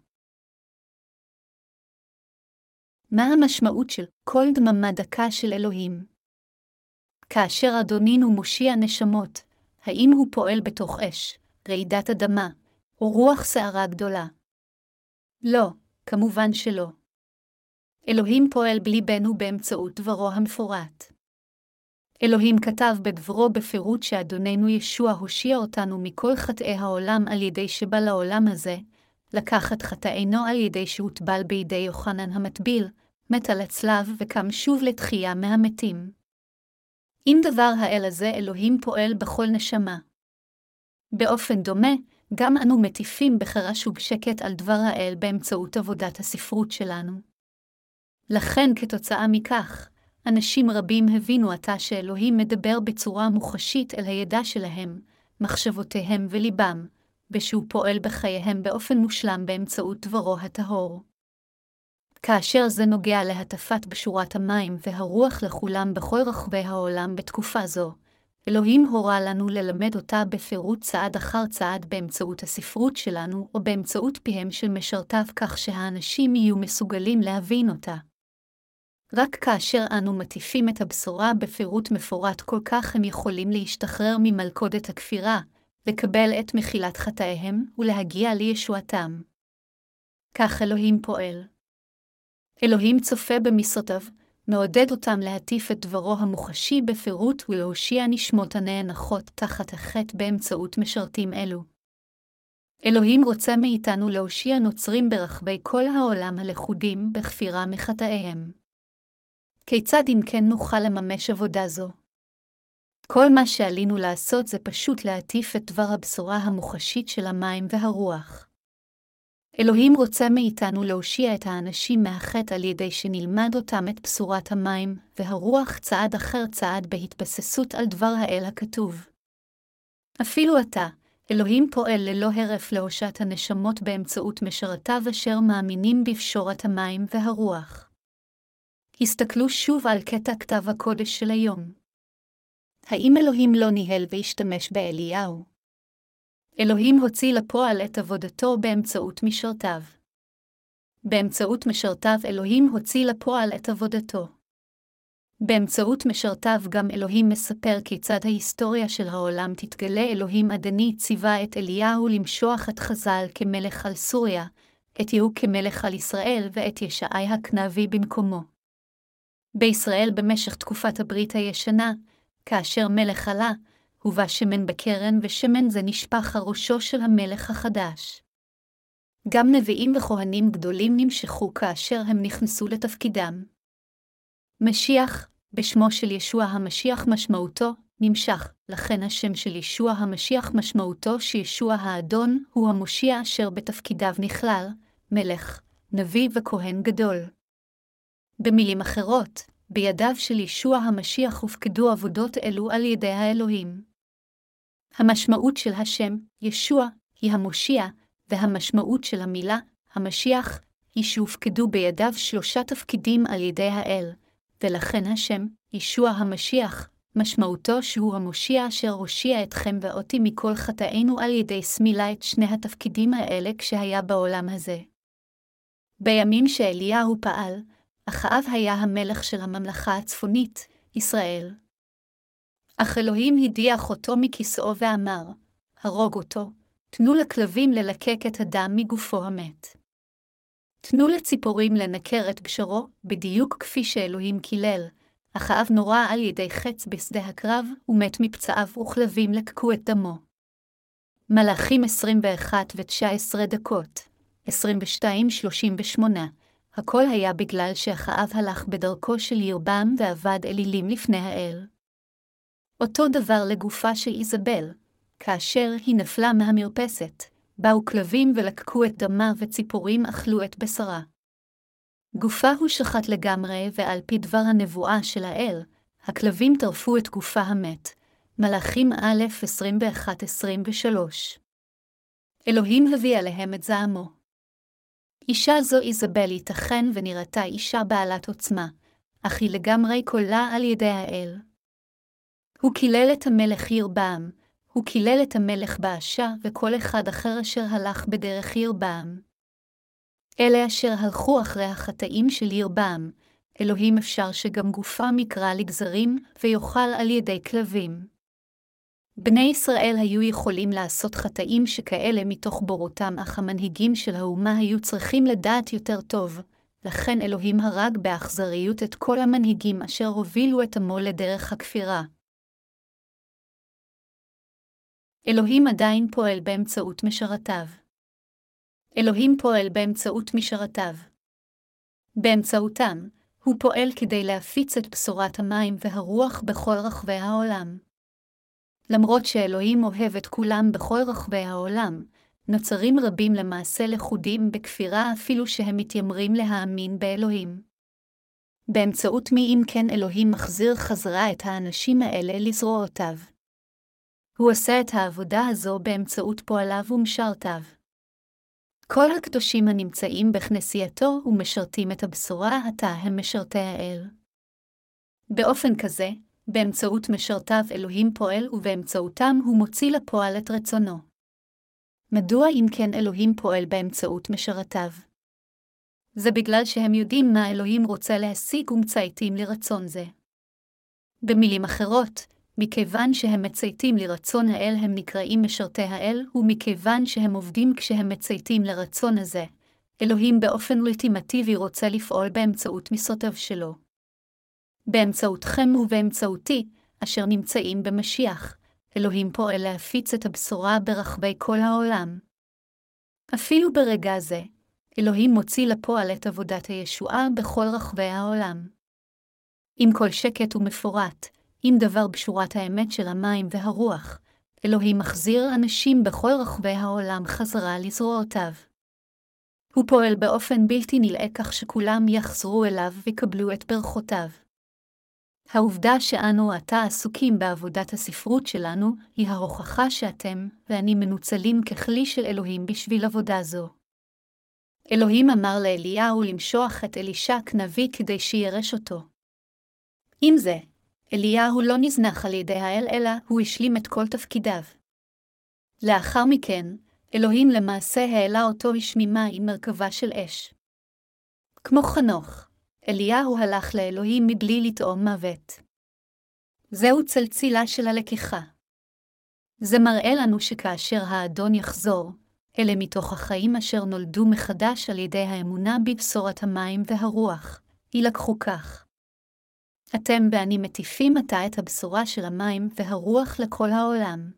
מה המשמעות של כל דממה דקה של אלוהים? כאשר אדונינו מושיע נשמות, האם הוא פועל בתוך אש, רעידת אדמה, או רוח סערה גדולה. לא, כמובן שלא. אלוהים פועל בליבנו באמצעות דברו המפורט. אלוהים כתב בדברו בפירוט שאדוננו ישוע הושיע אותנו מכל חטאי העולם על ידי שבא לעולם הזה, לקח את חטאינו על ידי שהוטבל בידי יוחנן המטביל, מת על הצלב וקם שוב לתחייה מהמתים. אם דבר האל הזה אלוהים פועל בכל נשמה. באופן דומה, גם אנו מטיפים בחרש ובשקט על דבר האל באמצעות עבודת הספרות שלנו. לכן, כתוצאה מכך, אנשים רבים הבינו עתה שאלוהים מדבר בצורה מוחשית אל הידע שלהם, מחשבותיהם וליבם, ושהוא פועל בחייהם באופן מושלם באמצעות דברו הטהור. כאשר זה נוגע להטפת בשורת המים והרוח לכולם בכל רחבי העולם בתקופה זו, אלוהים הורה לנו ללמד אותה בפירוט צעד אחר צעד באמצעות הספרות שלנו או באמצעות פיהם של משרתיו כך שהאנשים יהיו מסוגלים להבין אותה. רק כאשר אנו מטיפים את הבשורה בפירוט מפורט כל כך הם יכולים להשתחרר ממלכודת הכפירה, לקבל את מחילת חטאיהם ולהגיע לישועתם. כך אלוהים פועל. אלוהים צופה במשרתיו, מעודד אותם להטיף את דברו המוחשי בפירוט ולהושיע נשמות הנאנחות תחת החטא באמצעות משרתים אלו. אלוהים רוצה מאיתנו להושיע נוצרים ברחבי כל העולם הלכודים בכפירה מחטאיהם. כיצד אם כן נוכל לממש עבודה זו? כל מה שעלינו לעשות זה פשוט להטיף את דבר הבשורה המוחשית של המים והרוח. אלוהים רוצה מאיתנו להושיע את האנשים מהחטא על ידי שנלמד אותם את בשורת המים והרוח צעד אחר צעד בהתבססות על דבר האל הכתוב. אפילו עתה, אלוהים פועל ללא הרף להושעת הנשמות באמצעות משרתיו אשר מאמינים בפשורת המים והרוח. הסתכלו שוב על קטע כתב הקודש של היום. האם אלוהים לא ניהל והשתמש באליהו? אלוהים הוציא לפועל את עבודתו באמצעות משרתיו. באמצעות משרתיו אלוהים הוציא לפועל את עבודתו. באמצעות משרתיו גם אלוהים מספר כיצד ההיסטוריה של העולם תתגלה אלוהים עדני ציווה את אליהו למשוח את חז"ל כמלך על סוריה, את יהוא כמלך על ישראל ואת ישעי הכנבי במקומו. בישראל במשך תקופת הברית הישנה, כאשר מלך עלה, הובא שמן בקרן ושמן זה נשפך על ראשו של המלך החדש. גם נביאים וכהנים גדולים נמשכו כאשר הם נכנסו לתפקידם. משיח, בשמו של ישוע המשיח משמעותו, נמשך, לכן השם של ישוע המשיח משמעותו שישוע האדון הוא המושיע אשר בתפקידיו נכלל, מלך, נביא וכהן גדול. במילים אחרות, בידיו של ישוע המשיח הופקדו עבודות אלו על ידי האלוהים. המשמעות של השם, ישוע, היא המושיע, והמשמעות של המילה, המשיח, היא שהופקדו בידיו שלושה תפקידים על ידי האל, ולכן השם, ישוע המשיח, משמעותו שהוא המושיע אשר הושיע אתכם ואותי מכל חטאינו על ידי סמילה את שני התפקידים האלה כשהיה בעולם הזה. בימים שאליהו פעל, אחאב היה המלך של הממלכה הצפונית, ישראל. אך אלוהים הדיח אותו מכיסאו ואמר, הרוג אותו, תנו לכלבים ללקק את הדם מגופו המת. תנו לציפורים לנקר את בשרו, בדיוק כפי שאלוהים קילל, אך האב נורה על ידי חץ בשדה הקרב, ומת מפצעיו וכלבים לקקו את דמו. מלאכים 21 ו-19 דקות, 22-38 הכל היה בגלל שאחאב הלך בדרכו של ירבעם ועבד אלילים לפני האל. אותו דבר לגופה של איזבל, כאשר היא נפלה מהמרפסת, באו כלבים ולקקו את דמה וציפורים אכלו את בשרה. גופה הוא שחט לגמרי, ועל פי דבר הנבואה של האל, הכלבים טרפו את גופה המת. מלאכים א' 21-23 אלוהים הביא עליהם את זעמו. אישה זו איזבל ייתכן ונראתה אישה בעלת עוצמה, אך היא לגמרי קולה על ידי האל. הוא קילל את המלך ירבעם, הוא קילל את המלך באשה וכל אחד אחר אשר הלך בדרך ירבעם. אלה אשר הלכו אחרי החטאים של ירבעם, אלוהים אפשר שגם גופם יקרע לגזרים ויאכל על ידי כלבים. בני ישראל היו יכולים לעשות חטאים שכאלה מתוך בורותם, אך המנהיגים של האומה היו צריכים לדעת יותר טוב, לכן אלוהים הרג באכזריות את כל המנהיגים אשר הובילו את עמו לדרך הכפירה. אלוהים עדיין פועל באמצעות משרתיו. אלוהים פועל באמצעות משרתיו. באמצעותם, הוא פועל כדי להפיץ את בשורת המים והרוח בכל רחבי העולם. למרות שאלוהים אוהב את כולם בכל רחבי העולם, נוצרים רבים למעשה לכודים בכפירה אפילו שהם מתיימרים להאמין באלוהים. באמצעות מי אם כן אלוהים מחזיר חזרה את האנשים האלה לזרועותיו. הוא עושה את העבודה הזו באמצעות פועליו ומשרתיו. כל הקדושים הנמצאים בכנסייתו ומשרתים את הבשורה עתה הם משרתי האל. באופן כזה, באמצעות משרתיו אלוהים פועל ובאמצעותם הוא מוציא לפועל את רצונו. מדוע אם כן אלוהים פועל באמצעות משרתיו? זה בגלל שהם יודעים מה אלוהים רוצה להשיג ומצייתים לרצון זה. במילים אחרות, מכיוון שהם מצייתים לרצון האל הם נקראים משרתי האל, ומכיוון שהם עובדים כשהם מצייתים לרצון הזה, אלוהים באופן אולטימטיבי רוצה לפעול באמצעות משרתיו שלו. באמצעותכם ובאמצעותי, אשר נמצאים במשיח, אלוהים פועל להפיץ את הבשורה ברחבי כל העולם. אפילו ברגע זה, אלוהים מוציא לפועל את עבודת הישועה בכל רחבי העולם. עם כל שקט ומפורט, עם דבר בשורת האמת של המים והרוח, אלוהים מחזיר אנשים בכל רחבי העולם חזרה לזרועותיו. הוא פועל באופן בלתי נלאה כך שכולם יחזרו אליו ויקבלו את ברכותיו. העובדה שאנו עתה עסוקים בעבודת הספרות שלנו, היא ההוכחה שאתם ואני מנוצלים ככלי של אלוהים בשביל עבודה זו. אלוהים אמר לאליהו למשוח את אלישע כנביא כדי שירש אותו. עם זה, אליהו לא נזנח על ידי האל, אלא הוא השלים את כל תפקידיו. לאחר מכן, אלוהים למעשה העלה אותו השמימה עם מרכבה של אש. כמו חנוך, אליהו הלך לאלוהים מבלי לטעום מוות. זהו צלצילה של הלקיחה. זה מראה לנו שכאשר האדון יחזור, אלה מתוך החיים אשר נולדו מחדש על ידי האמונה בבשורת המים והרוח, יילקחו כך. אתם ואני מטיפים עתה את הבשורה של המים והרוח לכל העולם.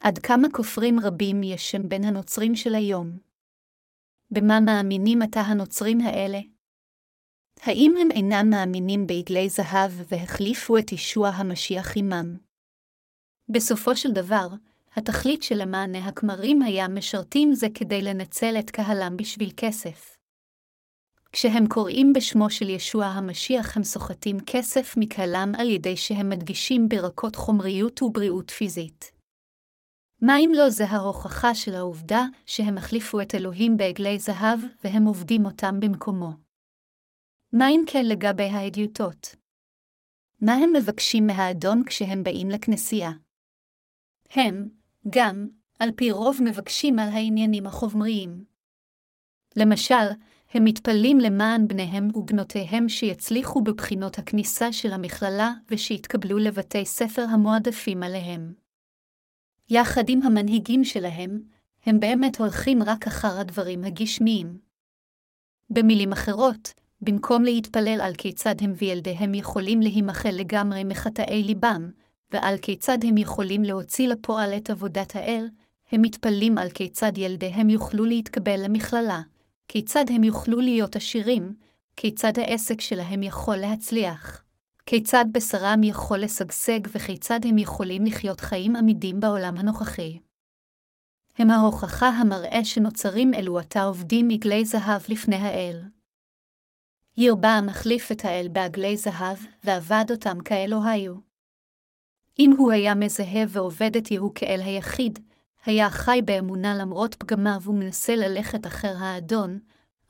עד כמה כופרים רבים יש שם בין הנוצרים של היום? במה מאמינים עתה הנוצרים האלה? האם הם אינם מאמינים בעגלי זהב והחליפו את ישוע המשיח עמם? בסופו של דבר, התכלית של המענה הכמרים היה משרתים זה כדי לנצל את קהלם בשביל כסף. כשהם קוראים בשמו של ישוע המשיח הם סוחטים כסף מקהלם על ידי שהם מדגישים ברכות חומריות ובריאות פיזית. מה אם לא זה ההוכחה של העובדה שהם החליפו את אלוהים בעגלי זהב והם עובדים אותם במקומו? מה אם כן לגבי האדיוטות? מה הם מבקשים מהאדון כשהם באים לכנסייה? הם, גם, על פי רוב מבקשים על העניינים החומריים. למשל, הם מתפללים למען בניהם ובנותיהם שיצליחו בבחינות הכניסה של המכללה ושיתקבלו לבתי ספר המועדפים עליהם. יחד עם המנהיגים שלהם, הם באמת הולכים רק אחר הדברים הגשמיים. במילים אחרות, במקום להתפלל על כיצד הם וילדיהם יכולים להימחל לגמרי מחטאי ליבם, ועל כיצד הם יכולים להוציא לפועל את עבודת האל, הם מתפללים על כיצד ילדיהם יוכלו להתקבל למכללה, כיצד הם יוכלו להיות עשירים, כיצד העסק שלהם יכול להצליח, כיצד בשרם יכול לשגשג וכיצד הם יכולים לחיות חיים עמידים בעולם הנוכחי. הם ההוכחה המראה שנוצרים אלו עתה עובדים מגלי זהב לפני האל. ירבה מחליף את האל בעגלי זהב, ועבד אותם כאלו היו. אם הוא היה מזהה ועובד את יהוא כאל היחיד, היה חי באמונה למרות פגמיו ומנסה ללכת אחר האדון,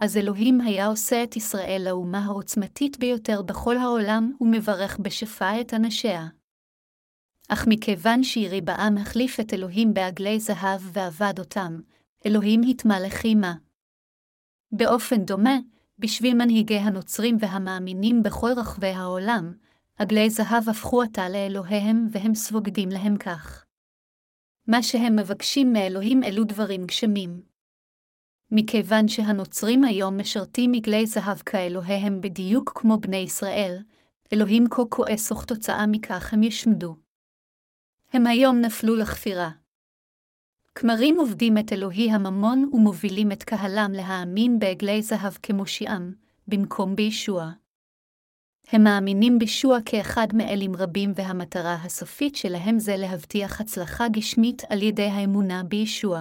אז אלוהים היה עושה את ישראל לאומה העוצמתית ביותר בכל העולם ומברך בשפע את אנשיה. אך מכיוון שירי בעם החליף את אלוהים בעגלי זהב ועבד אותם, אלוהים התמלא לחימה. באופן דומה, בשביל מנהיגי הנוצרים והמאמינים בכל רחבי העולם, עגלי זהב הפכו עתה לאלוהיהם והם סבוגדים להם כך. מה שהם מבקשים מאלוהים אלו דברים גשמים. מכיוון שהנוצרים היום משרתים עגלי זהב כאלוהיהם בדיוק כמו בני ישראל, אלוהים כה כועס וכתוצאה מכך הם ישמדו. הם היום נפלו לכפירה. כמרים עובדים את אלוהי הממון ומובילים את קהלם להאמין בעגלי זהב כמושיעם, במקום בישוע. הם מאמינים בישוע כאחד מאלים רבים והמטרה הסופית שלהם זה להבטיח הצלחה גשמית על ידי האמונה בישוע.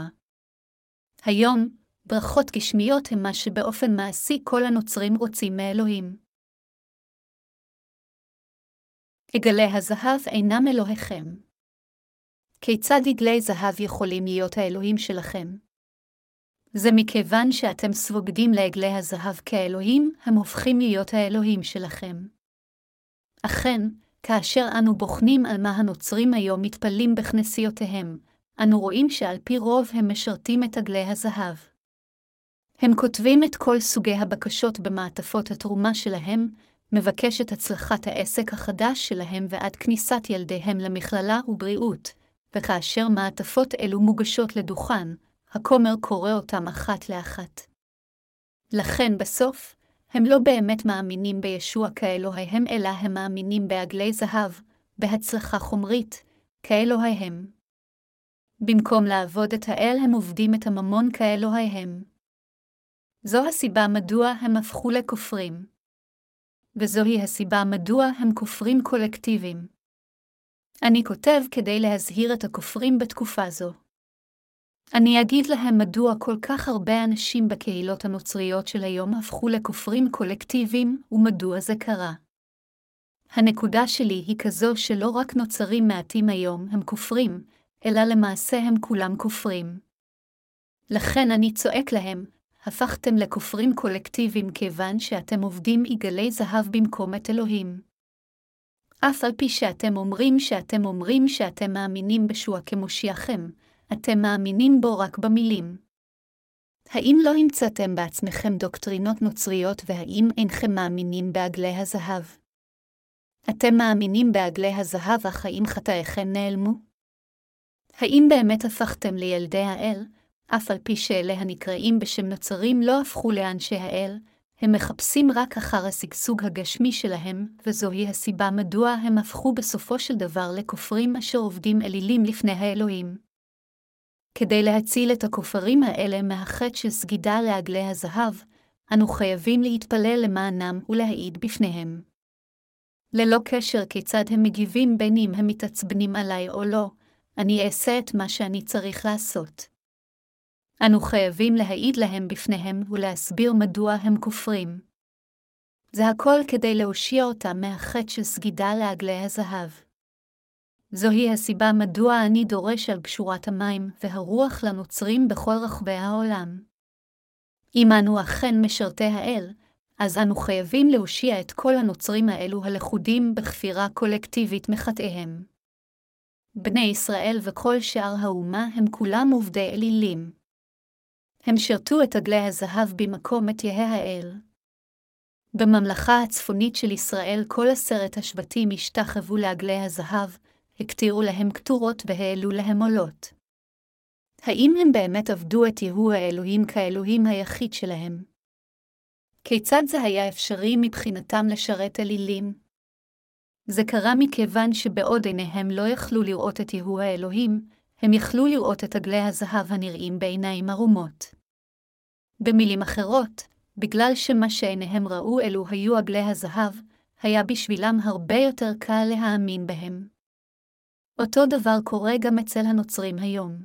היום, ברכות גשמיות הם מה שבאופן מעשי כל הנוצרים רוצים מאלוהים. עגלי הזהב אינם אלוהיכם. כיצד עגלי זהב יכולים להיות האלוהים שלכם? זה מכיוון שאתם סבוגדים לעגלי הזהב כאלוהים, הם הופכים להיות האלוהים שלכם. אכן, כאשר אנו בוחנים על מה הנוצרים היום מתפללים בכנסיותיהם, אנו רואים שעל פי רוב הם משרתים את עגלי הזהב. הם כותבים את כל סוגי הבקשות במעטפות התרומה שלהם, מבקש את הצלחת העסק החדש שלהם ועד כניסת ילדיהם למכללה ובריאות, וכאשר מעטפות אלו מוגשות לדוכן, הכומר קורא אותם אחת לאחת. לכן בסוף, הם לא באמת מאמינים בישוע כאלוהיהם, אלא הם מאמינים בעגלי זהב, בהצלחה חומרית, כאלוהיהם. במקום לעבוד את האל, הם עובדים את הממון כאלוהיהם. זו הסיבה מדוע הם הפכו לכופרים. וזוהי הסיבה מדוע הם כופרים קולקטיביים. אני כותב כדי להזהיר את הכופרים בתקופה זו. אני אגיד להם מדוע כל כך הרבה אנשים בקהילות הנוצריות של היום הפכו לכופרים קולקטיביים, ומדוע זה קרה. הנקודה שלי היא כזו שלא רק נוצרים מעטים היום הם כופרים, אלא למעשה הם כולם כופרים. לכן אני צועק להם, הפכתם לכופרים קולקטיביים כיוון שאתם עובדים עגלי זהב במקום את אלוהים. אף על פי שאתם אומרים שאתם אומרים שאתם מאמינים בשוע כמושיעכם, אתם מאמינים בו רק במילים. האם לא המצאתם בעצמכם דוקטרינות נוצריות והאם אינכם מאמינים בעגלי הזהב? אתם מאמינים בעגלי הזהב אך האם חטאיכם נעלמו? האם באמת הפכתם לילדי האל, אף על פי שאלה הנקראים בשם נוצרים לא הפכו לאנשי האל, הם מחפשים רק אחר השגשוג הגשמי שלהם, וזוהי הסיבה מדוע הם הפכו בסופו של דבר לכופרים אשר עובדים אלילים לפני האלוהים. כדי להציל את הכופרים האלה מהחטא של סגידה לעגלי הזהב, אנו חייבים להתפלל למענם ולהעיד בפניהם. ללא קשר כיצד הם מגיבים בין אם הם מתעצבנים עליי או לא, אני אעשה את מה שאני צריך לעשות. אנו חייבים להעיד להם בפניהם ולהסביר מדוע הם כופרים. זה הכל כדי להושיע אותם מהחטא של סגידה לעגלי הזהב. זוהי הסיבה מדוע אני דורש על פשורת המים והרוח לנוצרים בכל רחבי העולם. אם אנו אכן משרתי האל, אז אנו חייבים להושיע את כל הנוצרים האלו הלכודים בכפירה קולקטיבית מחטאיהם. בני ישראל וכל שאר האומה הם כולם עובדי אלילים. הם שירתו את עגלי הזהב במקום את יהא האל. בממלכה הצפונית של ישראל כל עשרת השבטים השתחוו לעגלי הזהב, הקטירו להם קטורות והעלו להם עולות. האם הם באמת עבדו את יהוא האלוהים כאלוהים היחיד שלהם? כיצד זה היה אפשרי מבחינתם לשרת אלילים? זה קרה מכיוון שבעוד עיניהם לא יכלו לראות את יהוא האלוהים, הם יכלו לראות את עגלי הזהב הנראים בעיניים ערומות. במילים אחרות, בגלל שמה שעיניהם ראו אלו היו עגלי הזהב, היה בשבילם הרבה יותר קל להאמין בהם. אותו דבר קורה גם אצל הנוצרים היום.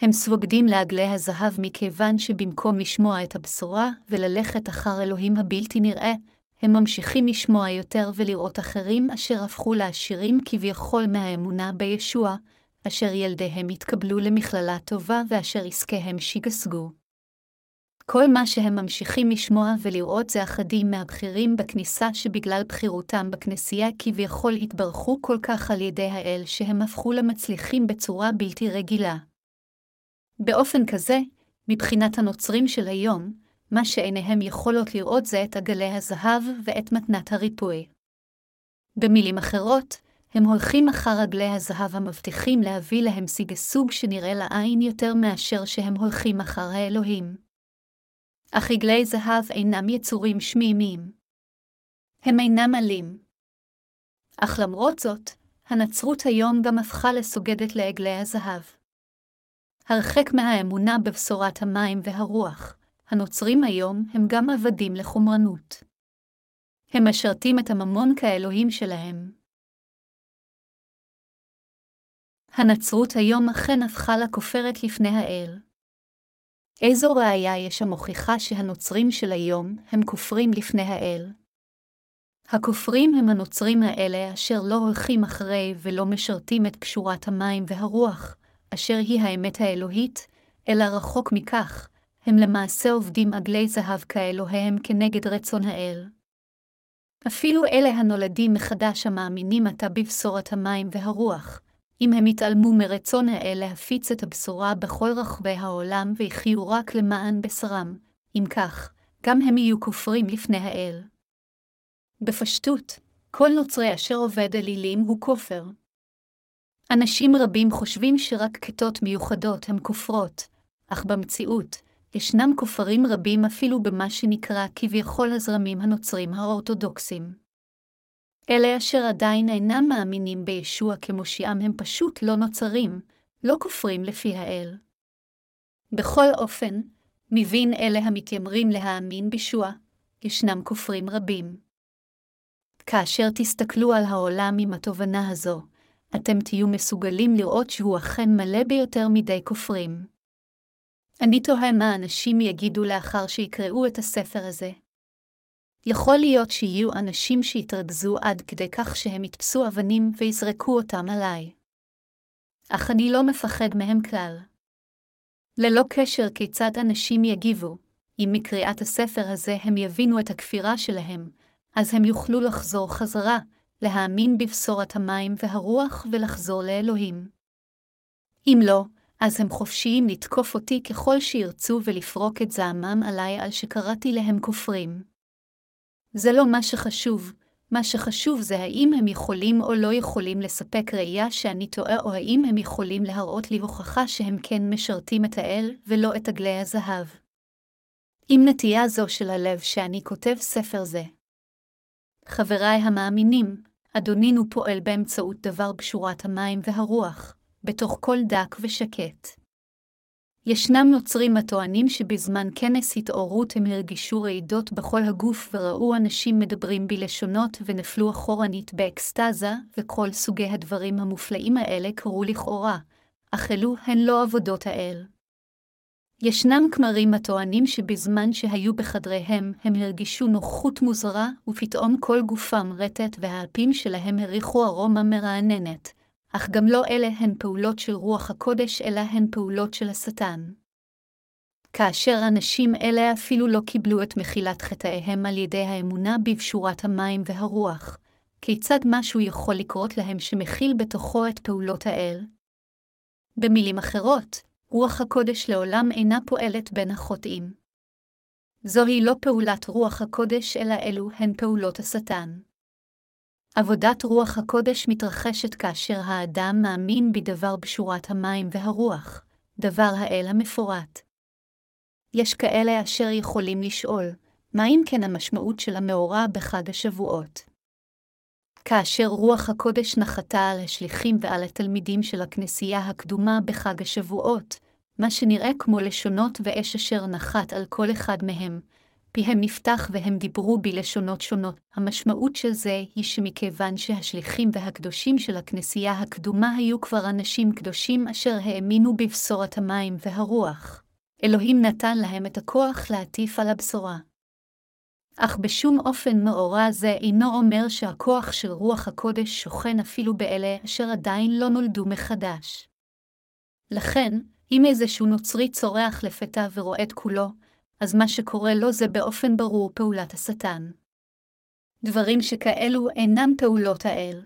הם סבוגדים לעגלי הזהב מכיוון שבמקום לשמוע את הבשורה וללכת אחר אלוהים הבלתי נראה, הם ממשיכים לשמוע יותר ולראות אחרים אשר הפכו לעשירים כביכול מהאמונה בישוע, אשר ילדיהם יתקבלו למכללה טובה ואשר עסקיהם שיגשגו. כל מה שהם ממשיכים לשמוע ולראות זה אחדים מהבכירים בכניסה שבגלל בכירותם בכנסייה כביכול התברכו כל כך על ידי האל שהם הפכו למצליחים בצורה בלתי רגילה. באופן כזה, מבחינת הנוצרים של היום, מה שעיניהם יכולות לראות זה את עגלי הזהב ואת מתנת הריפוי. במילים אחרות, הם הולכים אחר עגלי הזהב המבטיחים להביא להם שגשוג שנראה לעין יותר מאשר שהם הולכים אחר האלוהים. אך עגלי זהב אינם יצורים שמימים. הם אינם עלים. אך למרות זאת, הנצרות היום גם הפכה לסוגדת לעגלי הזהב. הרחק מהאמונה בבשורת המים והרוח, הנוצרים היום הם גם עבדים לחומרנות. הם משרתים את הממון כאלוהים שלהם. הנצרות היום אכן הפכה לכופרת לפני האל. איזו ראיה יש המוכיחה שהנוצרים של היום הם כופרים לפני האל? הכופרים הם הנוצרים האלה אשר לא הולכים אחרי ולא משרתים את קשורת המים והרוח, אשר היא האמת האלוהית, אלא רחוק מכך, הם למעשה עובדים עגלי זהב כאלוהיהם כנגד רצון האל. אפילו אלה הנולדים מחדש המאמינים עתה בבשורת המים והרוח, אם הם יתעלמו מרצון האל להפיץ את הבשורה בכל רחבי העולם ויחיו רק למען בשרם, אם כך, גם הם יהיו כופרים לפני האל. בפשטות, כל נוצרי אשר עובד אלילים הוא כופר. אנשים רבים חושבים שרק כתות מיוחדות הן כופרות, אך במציאות, ישנם כופרים רבים אפילו במה שנקרא כביכול הזרמים הנוצרים האורתודוקסים. אלה אשר עדיין אינם מאמינים בישוע כמושיעם הם פשוט לא נוצרים, לא כופרים לפי האל. בכל אופן, מבין אלה המתיימרים להאמין בישוע, ישנם כופרים רבים. כאשר תסתכלו על העולם עם התובנה הזו, אתם תהיו מסוגלים לראות שהוא אכן מלא ביותר מדי כופרים. אני תוהה מה אנשים יגידו לאחר שיקראו את הספר הזה. יכול להיות שיהיו אנשים שיתרכזו עד כדי כך שהם יתפסו אבנים ויזרקו אותם עליי. אך אני לא מפחד מהם כלל. ללא קשר כיצד אנשים יגיבו, אם מקריאת הספר הזה הם יבינו את הכפירה שלהם, אז הם יוכלו לחזור חזרה, להאמין בבשורת המים והרוח ולחזור לאלוהים. אם לא, אז הם חופשיים לתקוף אותי ככל שירצו ולפרוק את זעמם עליי על שקראתי להם כופרים. זה לא מה שחשוב, מה שחשוב זה האם הם יכולים או לא יכולים לספק ראייה שאני טועה, או האם הם יכולים להראות לי הוכחה שהם כן משרתים את האל, ולא את עגלי הזהב. עם נטייה זו של הלב שאני כותב ספר זה. חבריי המאמינים, אדונינו פועל באמצעות דבר בשורת המים והרוח, בתוך כל דק ושקט. ישנם נוצרים הטוענים שבזמן כנס התעוררות הם הרגישו רעידות בכל הגוף וראו אנשים מדברים בלשונות ונפלו אחורנית באקסטזה, וכל סוגי הדברים המופלאים האלה קרו לכאורה, אך אלו הן לא עבודות האל. ישנם כמרים הטוענים שבזמן שהיו בחדריהם, הם הרגישו נוחות מוזרה, ופתאום כל גופם רטט והאפים שלהם הריחו ארומה מרעננת, אך גם לא אלה הן פעולות של רוח הקודש, אלא הן פעולות של השטן. כאשר אנשים אלה אפילו לא קיבלו את מחילת חטאיהם על ידי האמונה בבשורת המים והרוח, כיצד משהו יכול לקרות להם שמכיל בתוכו את פעולות האל? במילים אחרות, רוח הקודש לעולם אינה פועלת בין החוטאים. זוהי לא פעולת רוח הקודש, אלא אלו הן פעולות השטן. עבודת רוח הקודש מתרחשת כאשר האדם מאמין בדבר בשורת המים והרוח, דבר האל המפורט. יש כאלה אשר יכולים לשאול, מה אם כן המשמעות של המאורע בחג השבועות? כאשר רוח הקודש נחתה על השליחים ועל התלמידים של הכנסייה הקדומה בחג השבועות, מה שנראה כמו לשונות ואש אשר נחת על כל אחד מהם, פיהם נפתח והם דיברו בלשונות שונות. המשמעות של זה היא שמכיוון שהשליחים והקדושים של הכנסייה הקדומה היו כבר אנשים קדושים אשר האמינו בבשורת המים והרוח, אלוהים נתן להם את הכוח להטיף על הבשורה. אך בשום אופן מאורע זה אינו אומר שהכוח של רוח הקודש שוכן אפילו באלה אשר עדיין לא נולדו מחדש. לכן, אם איזשהו נוצרי צורח לפתע ורועד כולו, אז מה שקורה לו זה באופן ברור פעולת השטן. דברים שכאלו אינם פעולות האל.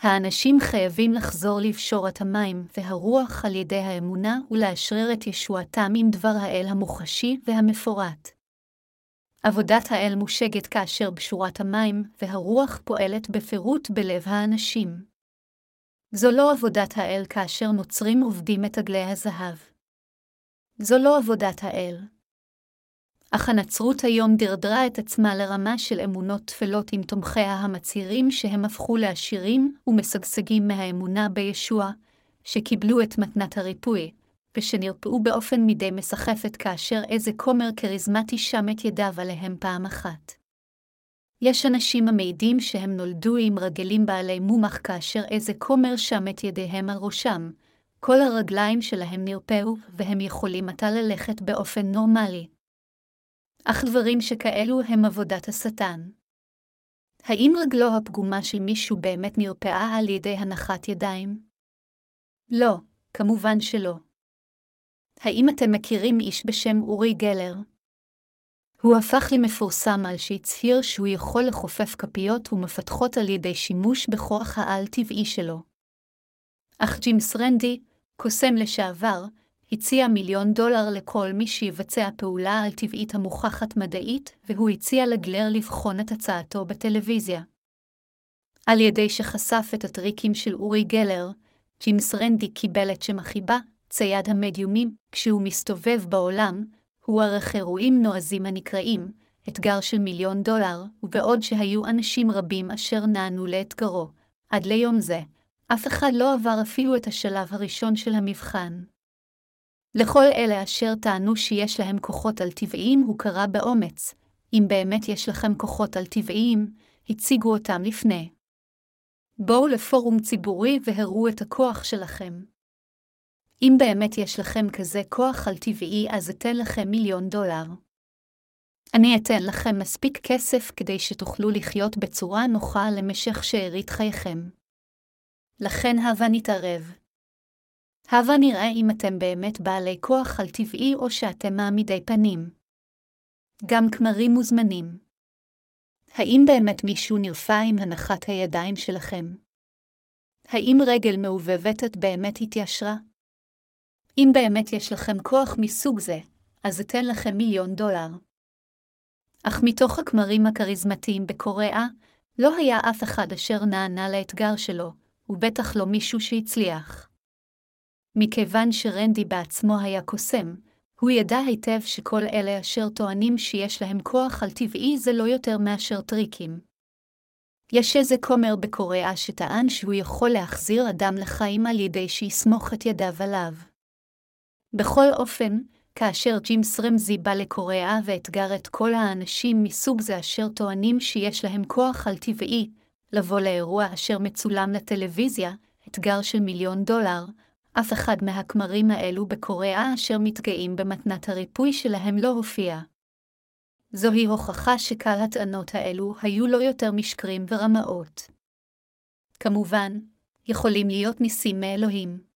האנשים חייבים לחזור לבשורת המים והרוח על ידי האמונה ולאשרר את ישועתם עם דבר האל המוחשי והמפורט. עבודת האל מושגת כאשר בשורת המים והרוח פועלת בפירוט בלב האנשים. זו לא עבודת האל כאשר נוצרים עובדים את עגלי הזהב. זו לא עבודת האל. אך הנצרות היום דרדרה את עצמה לרמה של אמונות טפלות עם תומכיה המצהירים שהם הפכו לעשירים ומשגשגים מהאמונה בישוע, שקיבלו את מתנת הריפוי, ושנרפאו באופן מדי מסחפת כאשר איזה כומר כריזמטי שם את ידיו עליהם פעם אחת. יש אנשים המעידים שהם נולדו עם רגלים בעלי מומח כאשר איזה כומר שם את ידיהם על ראשם, כל הרגליים שלהם נרפאו, והם יכולים עתה ללכת באופן נורמלי. אך דברים שכאלו הם עבודת השטן. האם רגלו הפגומה של מישהו באמת נרפאה על ידי הנחת ידיים? לא, כמובן שלא. האם אתם מכירים איש בשם אורי גלר? הוא הפך למפורסם על שהצהיר שהוא יכול לכופף כפיות ומפתחות על ידי שימוש בכוח העל-טבעי שלו. אך ג'ימס רנדי, קוסם לשעבר, הציע מיליון דולר לכל מי שיבצע פעולה על טבעית המוכחת מדעית, והוא הציע לגלר לבחון את הצעתו בטלוויזיה. על ידי שחשף את הטריקים של אורי גלר, ג'ימס רנדי קיבל את שם החיבה, צייד המדיומים, כשהוא מסתובב בעולם, הוא ערך אירועים נועזים הנקראים, אתגר של מיליון דולר, ובעוד שהיו אנשים רבים אשר נענו לאתגרו, עד ליום זה, אף אחד לא עבר אפילו את השלב הראשון של המבחן. לכל אלה אשר טענו שיש להם כוחות על-טבעיים הוא קרא באומץ. אם באמת יש לכם כוחות על-טבעיים, הציגו אותם לפני. בואו לפורום ציבורי והראו את הכוח שלכם. אם באמת יש לכם כזה כוח על-טבעי, אז אתן לכם מיליון דולר. אני אתן לכם מספיק כסף כדי שתוכלו לחיות בצורה נוחה למשך שארית חייכם. לכן הווה נתערב. הווה נראה אם אתם באמת בעלי כוח על-טבעי או שאתם מעמידי פנים. גם כמרים מוזמנים. האם באמת מישהו נרפא עם הנחת הידיים שלכם? האם רגל מעובבת באמת התיישרה? אם באמת יש לכם כוח מסוג זה, אז אתן לכם מיליון דולר. אך מתוך הכמרים הכריזמטיים בקוריאה, לא היה אף אחד אשר נענה לאתגר שלו, ובטח לא מישהו שהצליח. מכיוון שרנדי בעצמו היה קוסם, הוא ידע היטב שכל אלה אשר טוענים שיש להם כוח על טבעי זה לא יותר מאשר טריקים. יש איזה כומר בקוריאה שטען שהוא יכול להחזיר אדם לחיים על ידי שיסמוך את ידיו עליו. בכל אופן, כאשר ג'ימס רמזי בא לקוריאה ואתגר את כל האנשים מסוג זה אשר טוענים שיש להם כוח על טבעי, לבוא לאירוע אשר מצולם לטלוויזיה, אתגר של מיליון דולר, אף אחד מהכמרים האלו בקוריאה אשר מתגאים במתנת הריפוי שלהם לא הופיע. זוהי הוכחה שכל הטענות האלו היו לא יותר משקרים ורמאות. כמובן, יכולים להיות ניסים מאלוהים.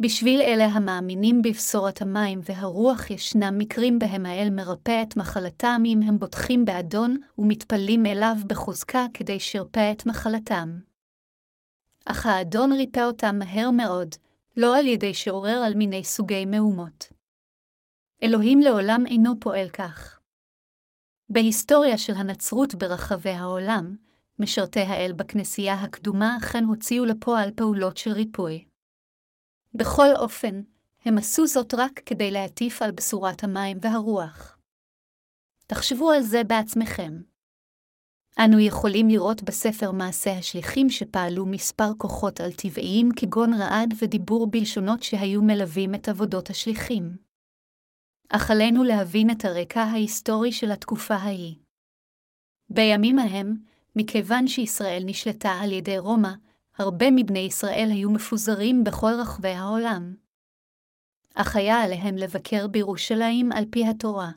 בשביל אלה המאמינים בבשורת המים והרוח ישנם מקרים בהם האל מרפא את מחלתם אם הם בוטחים באדון ומתפלים אליו בחוזקה כדי שירפא את מחלתם. אך האדון ריפא אותם מהר מאוד, לא על ידי שעורר על מיני סוגי מהומות. אלוהים לעולם אינו פועל כך. בהיסטוריה של הנצרות ברחבי העולם, משרתי האל בכנסייה הקדומה אכן הוציאו לפועל פעולות של ריפוי. בכל אופן, הם עשו זאת רק כדי להטיף על בשורת המים והרוח. תחשבו על זה בעצמכם. אנו יכולים לראות בספר מעשה השליחים שפעלו מספר כוחות על טבעיים כגון רעד ודיבור בלשונות שהיו מלווים את עבודות השליחים. אך עלינו להבין את הרקע ההיסטורי של התקופה ההיא. בימים ההם, מכיוון שישראל נשלטה על ידי רומא, הרבה מבני ישראל היו מפוזרים בכל רחבי העולם. אך היה עליהם לבקר בירושלים על פי התורה.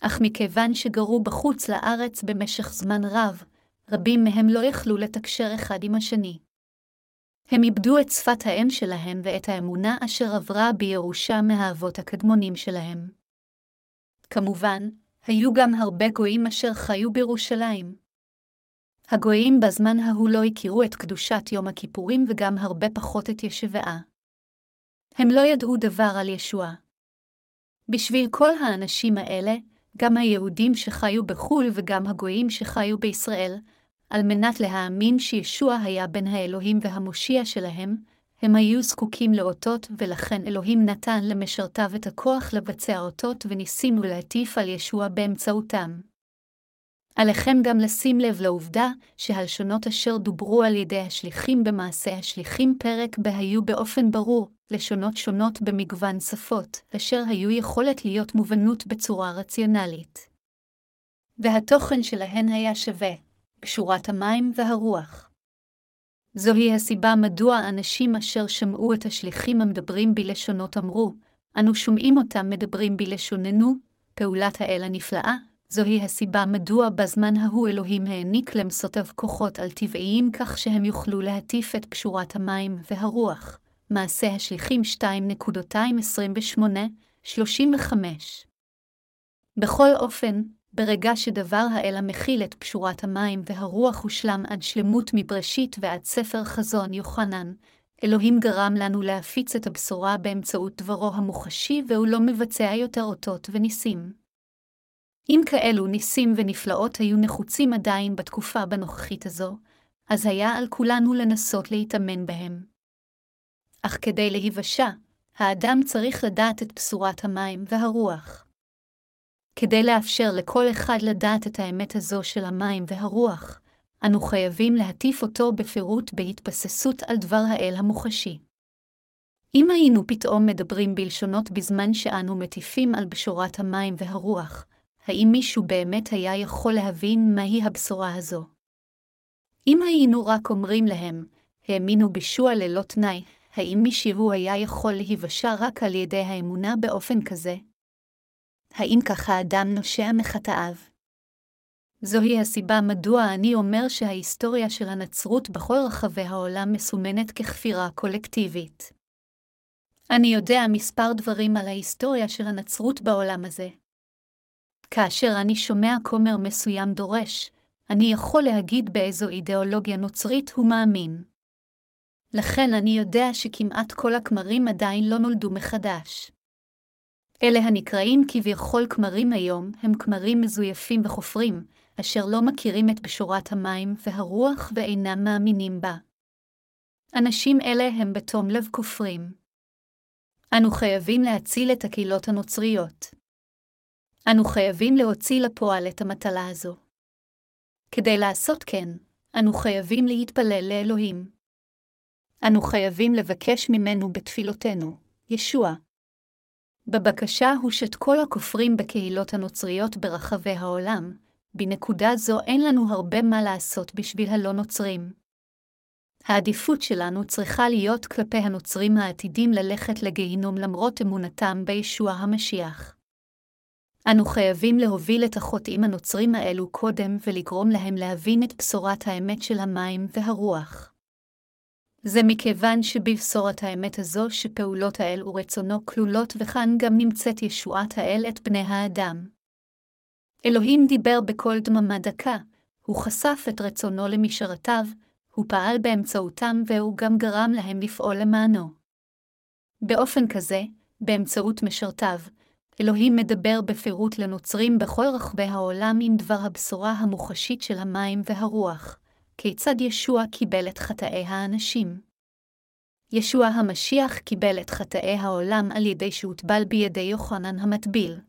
אך מכיוון שגרו בחוץ לארץ במשך זמן רב, רבים מהם לא יכלו לתקשר אחד עם השני. הם איבדו את שפת האם שלהם ואת האמונה אשר עברה בירושה מהאבות הקדמונים שלהם. כמובן, היו גם הרבה גויים אשר חיו בירושלים. הגויים בזמן ההוא לא הכירו את קדושת יום הכיפורים וגם הרבה פחות את ישבעה. הם לא ידעו דבר על ישוע. בשביל כל האנשים האלה, גם היהודים שחיו בחו"ל וגם הגויים שחיו בישראל, על מנת להאמין שישוע היה בין האלוהים והמושיע שלהם, הם היו זקוקים לאותות, ולכן אלוהים נתן למשרתיו את הכוח לבצע אותות וניסים ולהטיף על ישוע באמצעותם. עליכם גם לשים לב לעובדה שהלשונות אשר דוברו על ידי השליחים במעשה השליחים פרק ב היו באופן ברור, לשונות שונות במגוון שפות, אשר היו יכולת להיות מובנות בצורה רציונלית. והתוכן שלהן היה שווה, קשורת המים והרוח. זוהי הסיבה מדוע אנשים אשר שמעו את השליחים המדברים בלשונות אמרו, אנו שומעים אותם מדברים בלשוננו, פעולת האל הנפלאה, זוהי הסיבה מדוע בזמן ההוא אלוהים העניק למסותיו כוחות על טבעיים כך שהם יוכלו להטיף את קשורת המים והרוח. מעשה השליחים 2.228-35 בכל אופן, ברגע שדבר האל המכיל את פשורת המים והרוח הושלם עד שלמות מבראשית ועד ספר חזון יוחנן, אלוהים גרם לנו להפיץ את הבשורה באמצעות דברו המוחשי, והוא לא מבצע יותר אותות וניסים. אם כאלו ניסים ונפלאות היו נחוצים עדיין בתקופה בנוכחית הזו, אז היה על כולנו לנסות להתאמן בהם. אך כדי להיוושע, האדם צריך לדעת את בשורת המים והרוח. כדי לאפשר לכל אחד לדעת את האמת הזו של המים והרוח, אנו חייבים להטיף אותו בפירוט בהתבססות על דבר האל המוחשי. אם היינו פתאום מדברים בלשונות בזמן שאנו מטיפים על בשורת המים והרוח, האם מישהו באמת היה יכול להבין מהי הבשורה הזו? אם היינו רק אומרים להם, האמינו בישוע ללא תנאי, האם מישהו היה יכול להיוושע רק על ידי האמונה באופן כזה? האם ככה אדם נושע מחטאיו? זוהי הסיבה מדוע אני אומר שההיסטוריה של הנצרות בכל רחבי העולם מסומנת ככפירה קולקטיבית. אני יודע מספר דברים על ההיסטוריה של הנצרות בעולם הזה. כאשר אני שומע כומר מסוים דורש, אני יכול להגיד באיזו אידיאולוגיה נוצרית הוא מאמין. לכן אני יודע שכמעט כל הכמרים עדיין לא נולדו מחדש. אלה הנקראים כביכול כמרים היום, הם כמרים מזויפים וחופרים, אשר לא מכירים את בשורת המים והרוח ואינם מאמינים בה. אנשים אלה הם בתום לב כופרים. אנו חייבים להציל את הקהילות הנוצריות. אנו חייבים להוציא לפועל את המטלה הזו. כדי לעשות כן, אנו חייבים להתפלל לאלוהים. אנו חייבים לבקש ממנו בתפילותינו, ישוע. בבקשה הוא שכל הכופרים בקהילות הנוצריות ברחבי העולם, בנקודה זו אין לנו הרבה מה לעשות בשביל הלא נוצרים. העדיפות שלנו צריכה להיות כלפי הנוצרים העתידים ללכת לגיהינום למרות אמונתם בישוע המשיח. אנו חייבים להוביל את החוטאים הנוצרים האלו קודם ולגרום להם להבין את בשורת האמת של המים והרוח. זה מכיוון שבבשורת האמת הזו שפעולות האל ורצונו כלולות וכאן גם נמצאת ישועת האל את בני האדם. אלוהים דיבר בקול דממה דקה, הוא חשף את רצונו למשרתיו, הוא פעל באמצעותם והוא גם גרם להם לפעול למענו. באופן כזה, באמצעות משרתיו, אלוהים מדבר בפירוט לנוצרים בכל רחבי העולם עם דבר הבשורה המוחשית של המים והרוח, כיצד ישוע קיבל את חטאי האנשים. ישוע המשיח קיבל את חטאי העולם על ידי שהוטבל בידי יוחנן המטביל.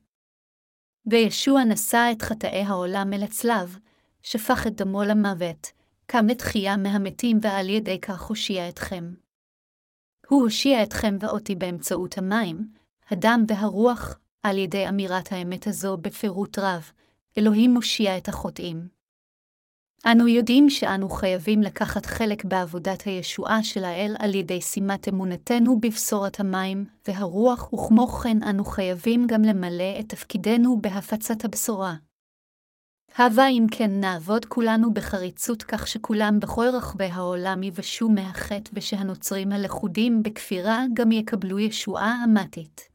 וישוע נשא את חטאי העולם אל הצלב, שפך את דמו למוות, קם לתחייה מהמתים ועל ידי כך הושיע אתכם. הוא הושיע אתכם ואותי באמצעות המים, הדם והרוח, על ידי אמירת האמת הזו בפירוט רב, אלוהים מושיע את החוטאים. אנו יודעים שאנו חייבים לקחת חלק בעבודת הישועה של האל על ידי שימת אמונתנו בבשורת המים והרוח, וכמו כן אנו חייבים גם למלא את תפקידנו בהפצת הבשורה. הווה אם כן נעבוד כולנו בחריצות כך שכולם בכל רחבי העולם יבשו מהחטא ושהנוצרים הלכודים בכפירה גם יקבלו ישועה אמתית.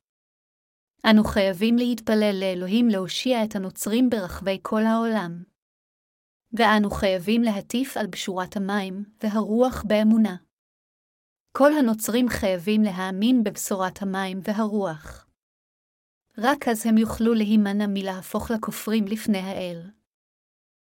אנו חייבים להתפלל לאלוהים להושיע את הנוצרים ברחבי כל העולם. ואנו חייבים להטיף על בשורת המים והרוח באמונה. כל הנוצרים חייבים להאמין בבשורת המים והרוח. רק אז הם יוכלו להימנע מלהפוך לכופרים לפני האל.